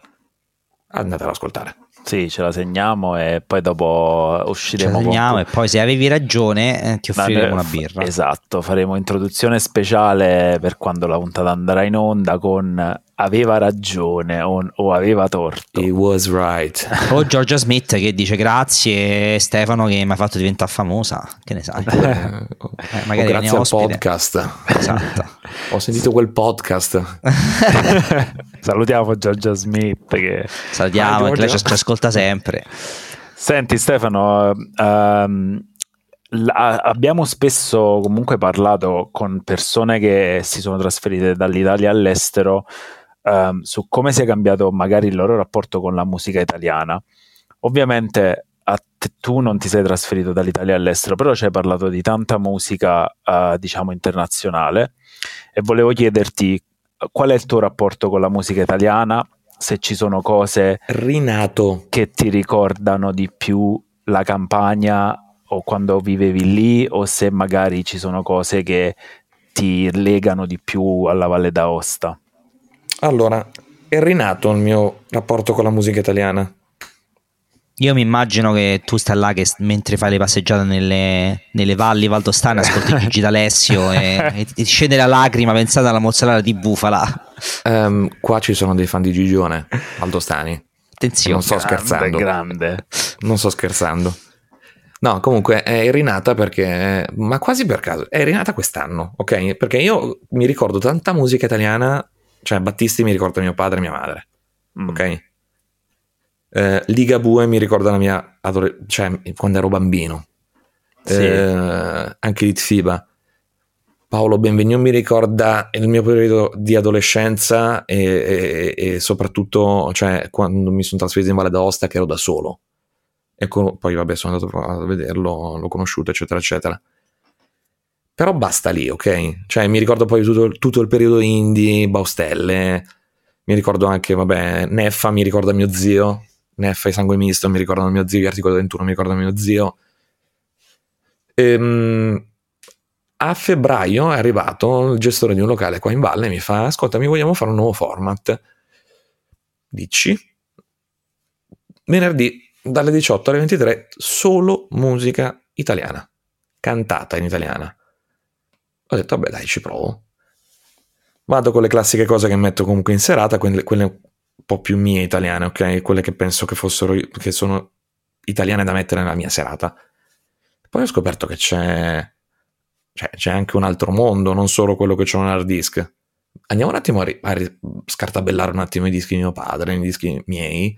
andate ad ascoltare. Sì, ce la segniamo e poi dopo usciremo. Ce la segniamo con... e poi se avevi ragione eh, ti offriremo una birra. Esatto, faremo introduzione speciale per quando la puntata andrà in onda con aveva ragione o, o, aveva torto. He was right. [LAUGHS] o Georgia Smith che dice grazie Stefano che mi ha fatto diventare famosa. Che ne sai? [LAUGHS] eh, magari grazie al podcast. Esatto. [LAUGHS] Ho sentito quel podcast. Salutiamo Georgia Smith che... Salutiamo, che lei ci ascolta sempre. Senti Stefano, um, la, abbiamo spesso comunque parlato con persone che si sono trasferite dall'Italia all'estero um, su come si è cambiato magari il loro rapporto con la musica italiana. Ovviamente te, tu non ti sei trasferito dall'Italia all'estero, però ci hai parlato di tanta musica, uh, diciamo, internazionale e volevo chiederti qual è il tuo rapporto con la musica italiana, se ci sono cose Rinato. che ti ricordano di più la campagna o quando vivevi lì o se magari ci sono cose che ti legano di più alla Valle d'Aosta. Allora, è rinato il mio rapporto con la musica italiana. Io mi immagino che tu stai là che mentre fai le passeggiate nelle, nelle valli valdostane ascolti [LAUGHS] Gigi D'Alessio e, e ti scende la lacrima pensate alla mozzarella di bufala. Um, qua ci sono dei fan di Gigione valdostani. Attenzione. Non sto Grande, scherzando. Grande. Non sto scherzando. No, comunque è rinata perché, ma quasi per caso, è rinata quest'anno, ok? Perché io mi ricordo tanta musica italiana, cioè Battisti mi ricorda mio padre e mia madre, Mm. ok? Eh, Ligabue mi ricorda la mia adole- cioè quando ero bambino. Sì. Eh, anche Litfiba. Paolo Benvegno mi ricorda il mio periodo di adolescenza e, e- e soprattutto cioè, quando mi sono trasferito in Valle d'Aosta che ero da solo. E con- poi vabbè sono andato a vederlo, l'ho conosciuto eccetera eccetera. Però basta lì, ok? Cioè mi ricordo poi tutto, tutto il periodo indie, Baustelle, mi ricordo anche, vabbè, Neffa mi ricorda mio zio, Neffa e Sangue Misto mi ricordano mio zio, gli articoli 21 mi ricordano mio zio. Ehm, a febbraio è arrivato il gestore di un locale qua in valle e mi fa: Ascolta, mi vogliamo fare un nuovo format. Dici? Venerdì dalle 18 alle 23 solo musica italiana, cantata in italiana. Ho detto, vabbè, dai, ci provo. Vado con le classiche cose che metto comunque in serata, quelle, quelle un po' più mie italiane, ok? Quelle che penso che fossero, che sono italiane da mettere nella mia serata. Poi ho scoperto che c'è, cioè, c'è anche un altro mondo, non solo quello che c'è un hard disk. Andiamo un attimo a, ri- a ri- scartabellare un attimo i dischi di mio padre, i dischi miei.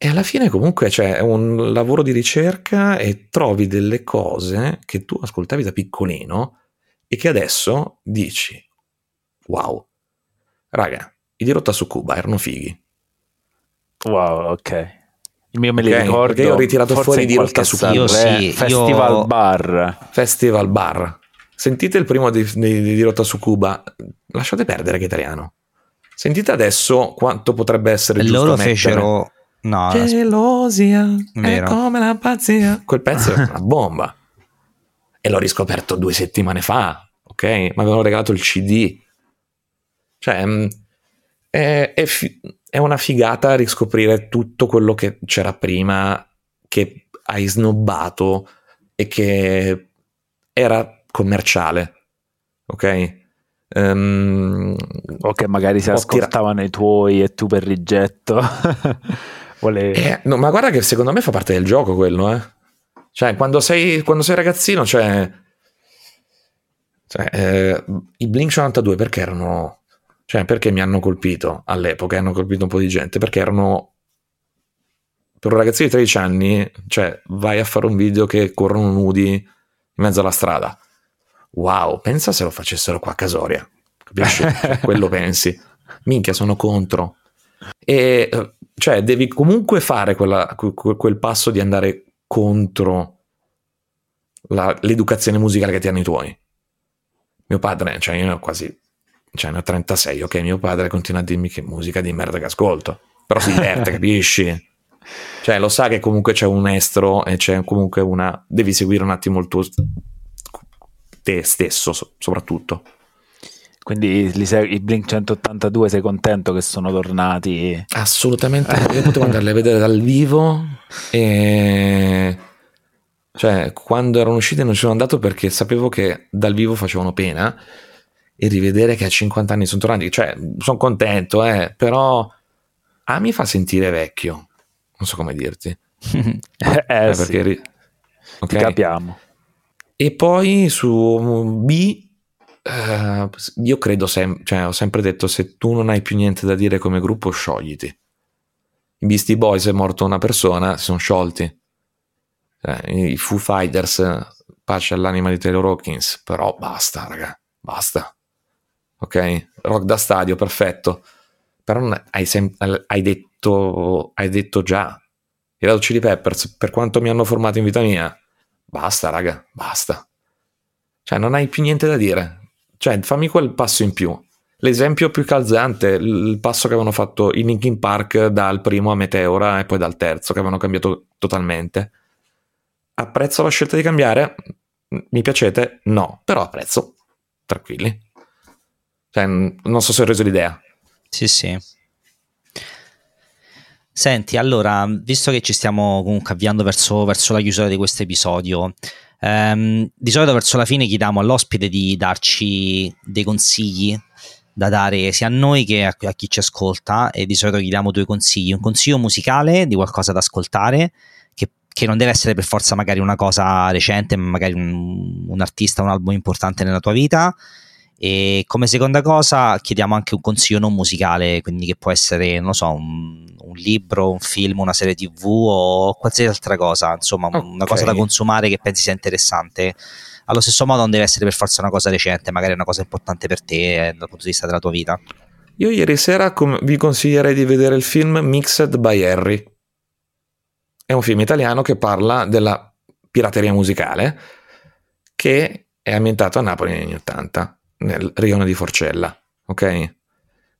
E alla fine comunque c'è un lavoro di ricerca e trovi delle cose che tu ascoltavi da piccolino e che adesso dici, wow, raga, i di rotta su Cuba erano fighi. Wow, ok. Il mio me li Ok, ricordo. perché io ho ritirato fuori di rotta su Sanremo, Io sì, Festival io- Bar. Festival Bar. Sentite il primo di, di, di Rotta su Cuba, lasciate perdere che italiano. Sentite adesso quanto potrebbe essere giusto Loro mettere. fecero... No. Gelosia è come la pazzia. [LAUGHS] Quel pezzo è una bomba. E l'ho riscoperto due settimane fa, ok? Mi avevano regalato il CD. Cioè, mh, è, è fi- è una figata riscoprire tutto quello che c'era prima, che hai snobbato e che era commerciale, ok? Ehm, O che magari si Ho tira- ascoltavano i tuoi e tu per rigetto. [LAUGHS] Volevi... Eh, no, ma guarda che secondo me fa parte del gioco quello, eh. Cioè, quando sei, quando sei ragazzino, cioè... cioè eh, I Blink 92 perché erano... Cioè, perché mi hanno colpito all'epoca, hanno colpito un po' di gente, perché erano... Per un ragazzino di 13 anni, cioè, vai a fare un video che corrono nudi in mezzo alla strada. Wow, pensa se lo facessero qua a Casoria. Capisci? Cioè, [LAUGHS] quello pensi. Minchia, sono contro. E cioè, devi comunque fare quella- que- que- quel passo di andare contro la- l'educazione musicale che ti hanno i tuoi. Mio padre, cioè io ne ho quasi, cioè ne ho 36, ok? Mio padre continua a dirmi che musica di merda che ascolto, però si diverte, [LAUGHS] capisci? Cioè lo sa che comunque c'è un estro e c'è comunque una... devi seguire un attimo il tuo... te stesso so- soprattutto. Quindi sei- i Blink 182 sei contento che sono tornati? Assolutamente, [LAUGHS] io potevo andarli a vedere dal vivo e cioè quando erano usciti non ci sono andato perché sapevo che dal vivo facevano pena e rivedere che a 50 anni sono tornati, cioè sono contento, eh, però a mi fa sentire vecchio, non so come dirti, [LAUGHS] eh, eh, sì, perché ri- ti ok? capiamo. E poi su B, eh, io credo, sem- cioè ho sempre detto, se tu non hai più niente da dire come gruppo, sciogliti. I Beastie Boys è morto una persona, si sono sciolti. eh, i Foo Fighters, pace all'anima di Taylor Hawkins, però basta, raga, basta. Ok? Rock da stadio, perfetto. Però hai, sem- hai, detto, hai detto già, i Red Chili Peppers, per quanto mi hanno formato in vita mia, basta, raga, basta. Cioè, non hai più niente da dire. Cioè, fammi quel passo in più. L'esempio più calzante, il passo che avevano fatto i Linkin Park dal primo a Meteora e poi dal terzo, che avevano cambiato totalmente. Apprezzo la scelta di cambiare? Mi piacete? No, però apprezzo. Tranquilli. Cioè, non so se ho reso l'idea. Sì, sì. Senti, allora, visto che ci stiamo comunque avviando verso, verso la chiusura di questo episodio, ehm, di solito verso la fine chiediamo all'ospite di darci dei consigli da dare sia a noi che a, a chi ci ascolta e di solito gli diamo due consigli, un consiglio musicale di qualcosa da ascoltare che, che non deve essere per forza magari una cosa recente, ma magari un, un artista, un album importante nella tua vita e come seconda cosa chiediamo anche un consiglio non musicale, quindi che può essere, non so, un, un libro, un film, una serie tv o qualsiasi altra cosa, insomma, okay. una cosa da consumare che pensi sia interessante allo stesso modo non deve essere per forza una cosa recente, magari una cosa importante per te eh, dal punto di vista della tua vita. Io ieri sera com- vi consiglierei di vedere il film Mixed by Harry. È un film italiano che parla della pirateria musicale che è ambientato a Napoli negli anni 80, nel rione di Forcella, ok?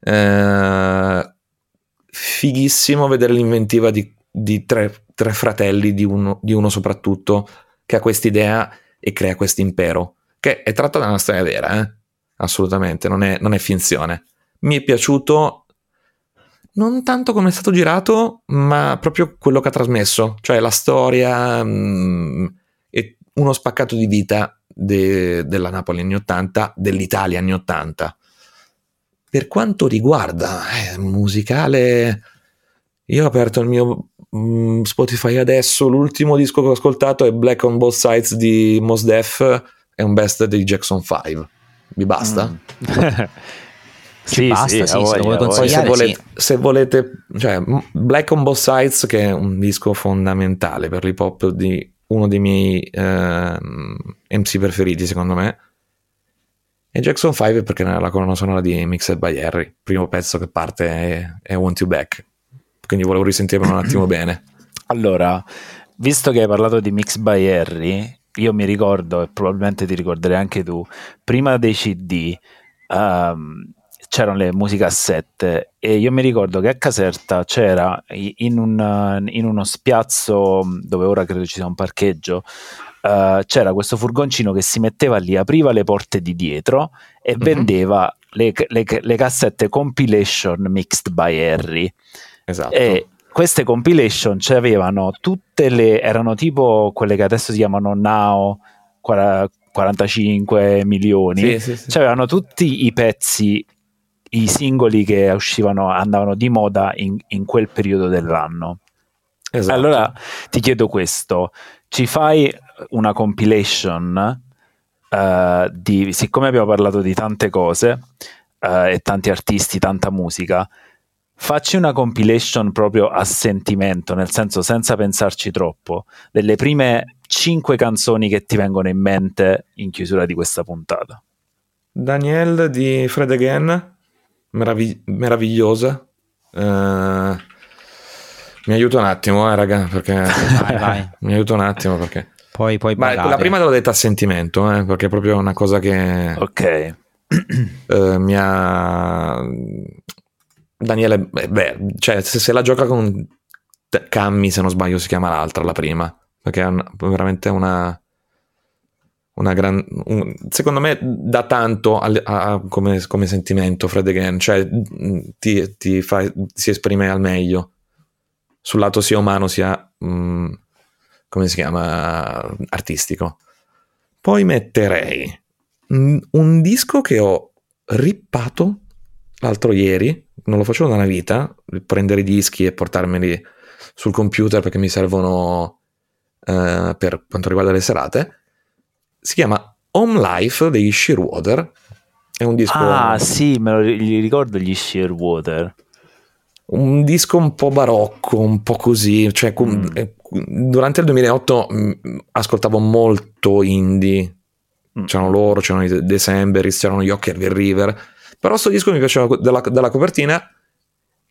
Eh, fighissimo vedere l'inventiva di, di tre, tre, fratelli, di uno, di uno soprattutto, che ha quest'idea e crea questo impero, che è tratta da una storia vera, eh? assolutamente, non è, non è finzione. Mi è piaciuto non tanto come è stato girato, ma proprio quello che ha trasmesso, cioè la storia mh, mm, e uno spaccato di vita de, della Napoli anni 80, dell'Italia anni 80. Per quanto riguarda eh, musicale, io ho aperto il mio mm, Spotify adesso, l'ultimo disco che ho ascoltato è Black on Both Sides di Mos Def, è un best di Jackson 5. Vi basta? Mm. [LAUGHS] sì, basta, sì, sì, se, Poi se volete, sì. se volete cioè, Black on Both Sides, che è un disco fondamentale per l'hip hop di uno dei miei eh, MC preferiti, secondo me. E Jackson 5 perché nella la colonna sonora di Mixed by Harry. Il primo pezzo che parte è, è Want You Back quindi volevo risentirlo un attimo [CLEARS THROAT] bene. Allora, visto che hai parlato di Mix by Harry, io mi ricordo, e probabilmente ti ricorderai anche tu, prima dei CD um, c'erano le musicassette e io mi ricordo che a Caserta c'era in, un, in uno spiazzo dove ora credo ci sia un parcheggio, uh, c'era questo furgoncino che si metteva lì, apriva le porte di dietro e mm-hmm. vendeva le, le, le cassette compilation mixed by Harry. Esatto. E queste compilation avevano tutte le, erano tipo quelle che adesso si chiamano Now 45 milioni, sì, sì, sì. avevano tutti i pezzi, i singoli che uscivano, andavano di moda in, in quel periodo dell'anno. Esatto. Allora ti chiedo questo, ci fai una compilation uh, di, siccome abbiamo parlato di tante cose uh, e tanti artisti, tanta musica, Facci una compilation proprio a sentimento, nel senso senza pensarci troppo, delle prime cinque canzoni che ti vengono in mente in chiusura di questa puntata. Daniel di Fred Again, meravig- meravigliosa. Uh, mi aiuta un attimo, eh, raga, perché [LAUGHS] vai, vai. mi aiuta un attimo perché poi, poi Ma la prima te l'ho detta a sentimento, eh, perché è proprio una cosa che Ok. Uh, [CLEARS THROAT] mi ha Daniele, beh, cioè, se, se, la gioca con Cammi, se non sbaglio, si chiama l'altra, la prima, perché è un, veramente una, una gran, un, secondo me dà tanto a, a, come, come, sentimento Fred Again, cioè ti, ti fa, si esprime al meglio sul lato sia umano sia, mh, mm, come si chiama, artistico. Poi metterei un disco che ho rippato l'altro ieri, non lo facevo da una vita, prendere i dischi e portarmeli sul computer perché mi servono uh, per quanto riguarda le serate. Si chiama Home Life degli Shearwater. È un disco. Ah, sì, me lo ricordo gli Shearwater. Un disco un po' barocco, un po' così, cioè mm. durante il 2008 mh, ascoltavo molto indie. Mm. C'erano loro, c'erano i Decemberis, c'erano gli Ockerville River. Però sto disco mi piaceva dalla, dalla copertina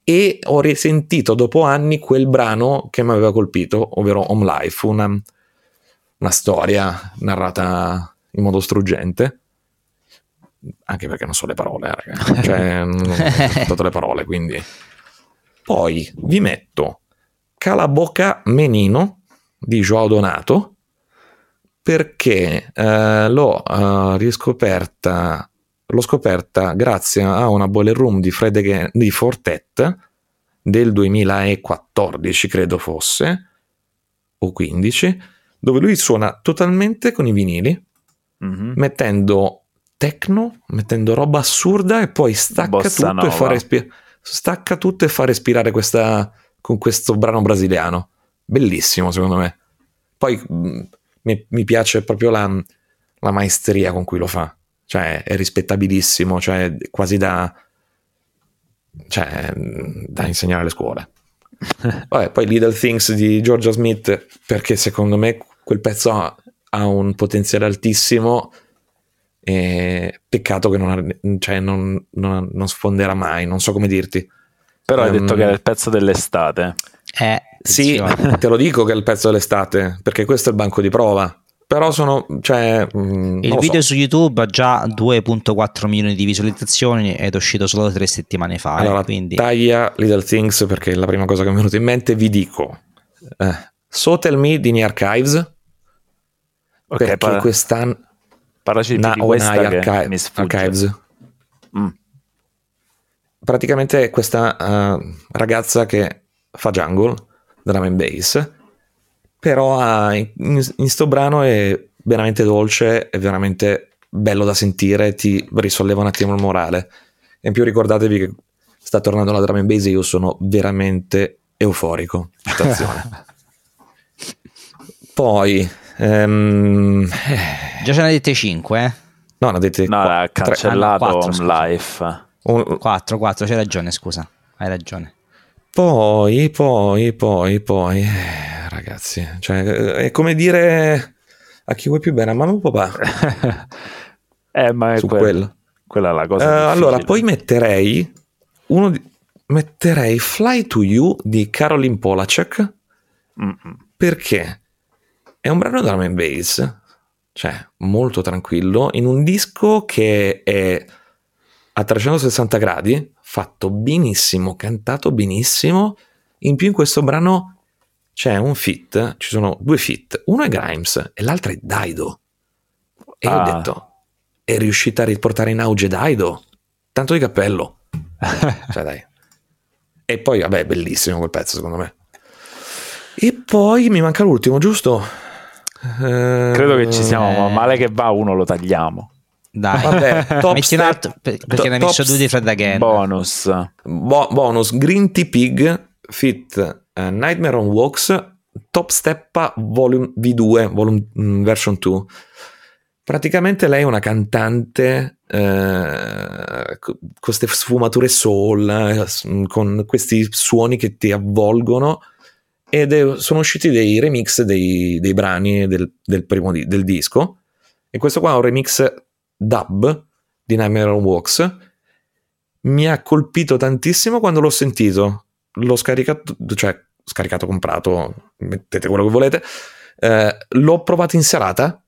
e ho risentito dopo anni quel brano che mi aveva colpito, ovvero Home Life, una, una storia narrata in modo struggente. Anche perché non so le parole, eh, raga. [LAUGHS] cioè non ho ascoltato le parole, quindi. Poi vi metto Calaboca Menino di Joao Donato perché eh, l'ho eh, riscoperta l'ho scoperta grazie a una boiler room di Fred Again, di Fortet del 2014 credo fosse o 15 dove lui suona totalmente con i vinili Mhm. mettendo techno mettendo roba assurda e poi stacca Bossa tutto e fa nova. respi- stacca tutto e fa respirare questa con questo brano brasiliano bellissimo secondo me poi mh, mi, mi piace proprio la, la maestria con cui lo fa cioè è rispettabilissimo cioè quasi da cioè mh, da insegnare alle scuole [LAUGHS] Vabbè, poi Little Things di Georgia Smith perché secondo me quel pezzo ha, ha un potenziale altissimo e peccato che non, ha- cioè, non- non- non sfonderà mai non so come dirti Però hai Ehm, detto che era il pezzo dell'estate. Eh, sì, te lo dico che è il pezzo dell'estate, perché questo è il banco di prova. Però sono, cioè, mh, non Il video so. su YouTube ha già 2.4 milioni di visualizzazioni ed è uscito solo tre settimane fa. eh, Allora, quindi taglia Little Things perché è la prima cosa che mi è venuta in mente. Vi dico, eh, So Tell Me di New Archives, Ok, perché parla- quest'anno... parlaci più Na- di questa Nai che Archi- mi sfugge. Archives. Mm. Praticamente questa eh, ragazza che fa jungle, drum and bass, però ha- in, in sto brano è veramente dolce, è veramente bello da sentire, ti risolleva un attimo il morale. E in più ricordatevi che sta tornando la drum and bass e io sono veramente euforico. [LAUGHS] Poi... eh, già ce ne avete 5, eh? no, ne avete No, qua- ha cancellato Ah, no, quattro, Home scusa. Life. un- 4, 4, c'hai ragione, scusa. Hai ragione. Poi, poi, poi, poi, eh, ragazzi, cioè, eh, è come dire a chi vuoi più bene, a mamma o papà, [LAUGHS] eh, ma è su quel- quello. quella è la cosa. difficile. allora, poi metterei uno di- metterei Fly to You di Caroline Polacek Mm-mm. perché è un brano drum and bass, cioè molto tranquillo, in un disco che è a 360 gradi, fatto benissimo, cantato benissimo. In più in questo brano c'è un fit, ci sono due fit, uno è Grimes e l'altro è Daido. E io ho Ah. detto, è riuscita a riportare in auge Daido? Tanto di cappello. [LAUGHS] Cioè dai. E poi, vabbè, è bellissimo quel pezzo secondo me. E poi mi manca l'ultimo, giusto? Eh, Credo che ci siamo, ma male che va, uno lo tagliamo. Dai, Vabbè, [LAUGHS] top metti un step- perché ne hai top messo due di Fred Again. Bonus. Bo- bonus Green Tea Pig Fit eh, Nightmare on Walks Top Steppa Volume V2 volume, mm, Version 2 praticamente lei è una cantante eh, con queste sfumature soul eh, con questi suoni che ti avvolgono ed è- sono usciti dei remix dei, dei brani del, del primo di- del disco e questo qua è un remix dub di Nightmare on Walks mi ha colpito tantissimo quando l'ho sentito. L'ho scaricato, cioè scaricato, comprato, mettete quello che volete. Eh, l'ho provato in serata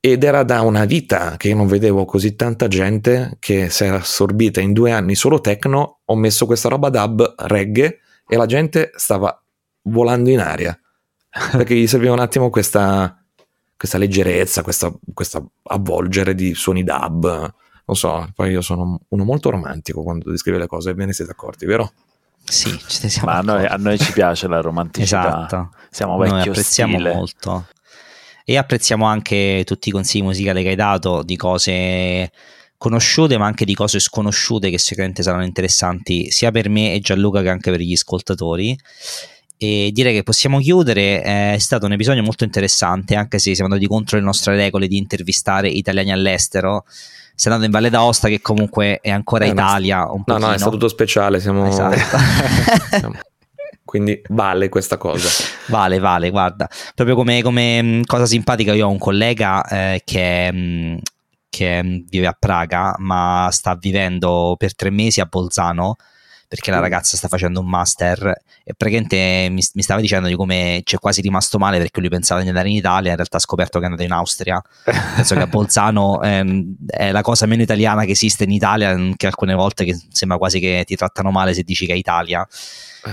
ed era da una vita che non vedevo così tanta gente che si era assorbita in due anni solo techno. Ho messo questa roba dub reggae e la gente stava volando in aria [LAUGHS] perché gli serviva un attimo questa, questa leggerezza, questa, questa avvolgere di suoni dub. Non so, poi io sono uno molto romantico quando descrive le cose, ve ne siete accorti, vero? Sì, ci ne siamo Ma a noi, a noi ci piace la romanticità. Esatto. Siamo Noi vecchio apprezziamo stile. molto. E apprezziamo anche tutti i consigli musicali che hai dato di cose conosciute, ma anche di cose sconosciute che sicuramente saranno interessanti sia per me e Gianluca che anche per gli ascoltatori. E direi che possiamo chiudere. È stato un episodio molto interessante, anche se siamo andati contro le nostre regole di intervistare italiani all'estero. Sei andato in Valle d'Aosta, che comunque è ancora Eh, Italia. Un No, no, è pochino. stato tutto speciale, siamo... Esatto. [LAUGHS] siamo- [LAUGHS] quindi vale questa cosa. Vale, vale, guarda. Proprio come, come mm, cosa simpatica, io ho un collega eh, che, mm, che mm, vive a Praga, ma sta vivendo per tre mesi a Bolzano perché la ragazza sta facendo un master e praticamente mi, mi, stava dicendo di come c'è quasi rimasto male perché lui pensava di andare in Italia, in realtà ha scoperto che è andato in Austria. Penso che a [LAUGHS] Bolzano ehm, è la cosa meno italiana che esiste in Italia, che alcune volte che sembra quasi che ti trattano male se dici che è Italia.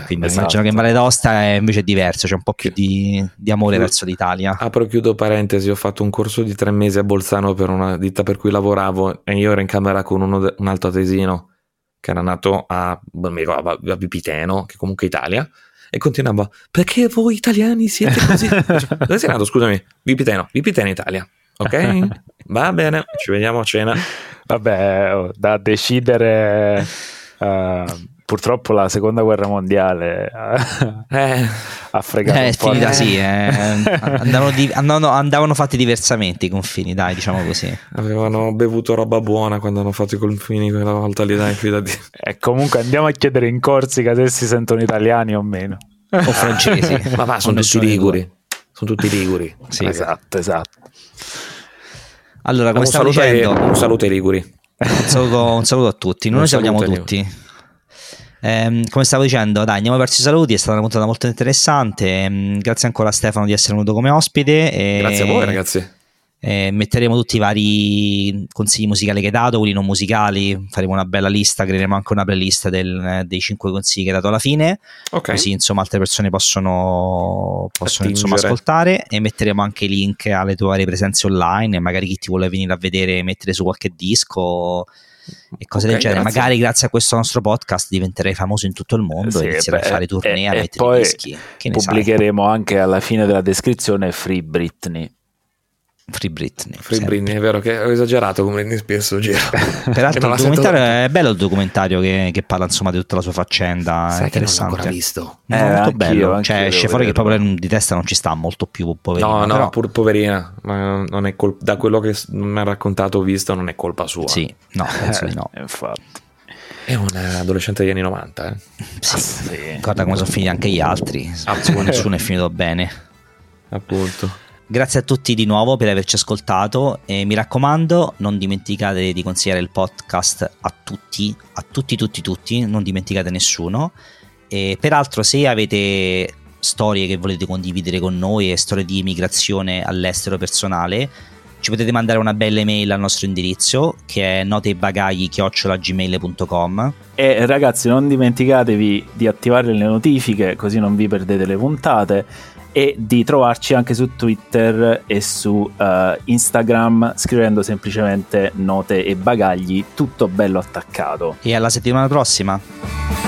Quindi esatto. immagino che in Valle d'Aosta è invece diverso, c'è un po' più di, di amore Chiudo. verso l'Italia. Apro e chiudo parentesi, ho fatto un corso di tre mesi a Bolzano per una ditta per cui lavoravo e io ero in camera con uno, un altro tesino che era nato a, a Vipiteno, che comunque è Italia, e continuava, perché voi italiani siete così? [LAUGHS] Dove sei nato, scusami? Vipiteno, Vipiteno Italia, ok? Va bene, ci vediamo a cena. Vabbè, oh, da decidere... Uh [LAUGHS] purtroppo la seconda guerra mondiale eh, ha fregato eh, un po'. Finita, sì, eh. andavano, di, andavano, andavano, fatti diversamente i confini, dai, diciamo così. Avevano bevuto roba buona quando hanno fatto i confini quella volta lì, dai, fidati. E comunque andiamo a chiedere in Corsica se si sentono italiani o meno. O francesi. [LAUGHS] Ma va, sono tutti liguri. Sono tutti liguri. Sì, esatto, esatto. Allora, come un stavo dicendo... Un saluto ai liguri. Un saluto, un saluto a tutti. Noi salutiamo tutti. Eh, come stavo dicendo, dai, andiamo verso i saluti. È stata una puntata molto interessante. Eh, grazie ancora a Stefano di essere venuto come ospite. E, grazie a voi, ragazzi. Eh, metteremo tutti i vari consigli musicali che hai dato, quelli non musicali. Faremo una bella lista. Creeremo anche una playlist del, dei cinque consigli che hai dato alla fine. Okay. Così insomma altre persone possono, possono insomma, ascoltare. E metteremo anche i link alle tue varie presenze online. Magari chi ti vuole venire a vedere, mettere su qualche disco e cose okay, del genere. Grazie. Magari grazie a questo nostro podcast diventerei famoso in tutto il mondo sì, e inizierai beh, a fare tournée e, a mettere poi dischi. pubblicheremo sai? anche alla fine della descrizione Free Britney. Free Britney. Free sempre. Britney, è vero che ho esagerato come Britney Spears giro. Peraltro [LAUGHS] il documentario è bello il documentario che, che, parla insomma di tutta la sua faccenda, Sai è interessante. non l'ho ancora visto. È eh, molto bello, cioè esce fuori che proprio di testa non ci sta molto più poverina. No, no, però... pur poverina, ma non è colpa da quello che mi ha raccontato visto non è colpa sua. Sì, no, penso di no. Infatti. È un adolescente degli anni 90, eh? Sì, sì. guarda come sono finiti anche gli altri. Nessuno è finito bene. Appunto. Grazie a tutti di nuovo per averci ascoltato e mi raccomando non dimenticate di consigliare il podcast a tutti, a tutti, tutti, tutti, non dimenticate nessuno. E peraltro se avete storie che volete condividere con noi e storie di immigrazione all'estero personale, ci potete mandare una bella email al nostro indirizzo che è notebagagli-gmail.com e ragazzi non dimenticatevi di attivare le notifiche così non vi perdete le puntate e di trovarci anche su Twitter e su uh, Instagram scrivendo semplicemente note e bagagli, tutto bello attaccato. E alla settimana prossima!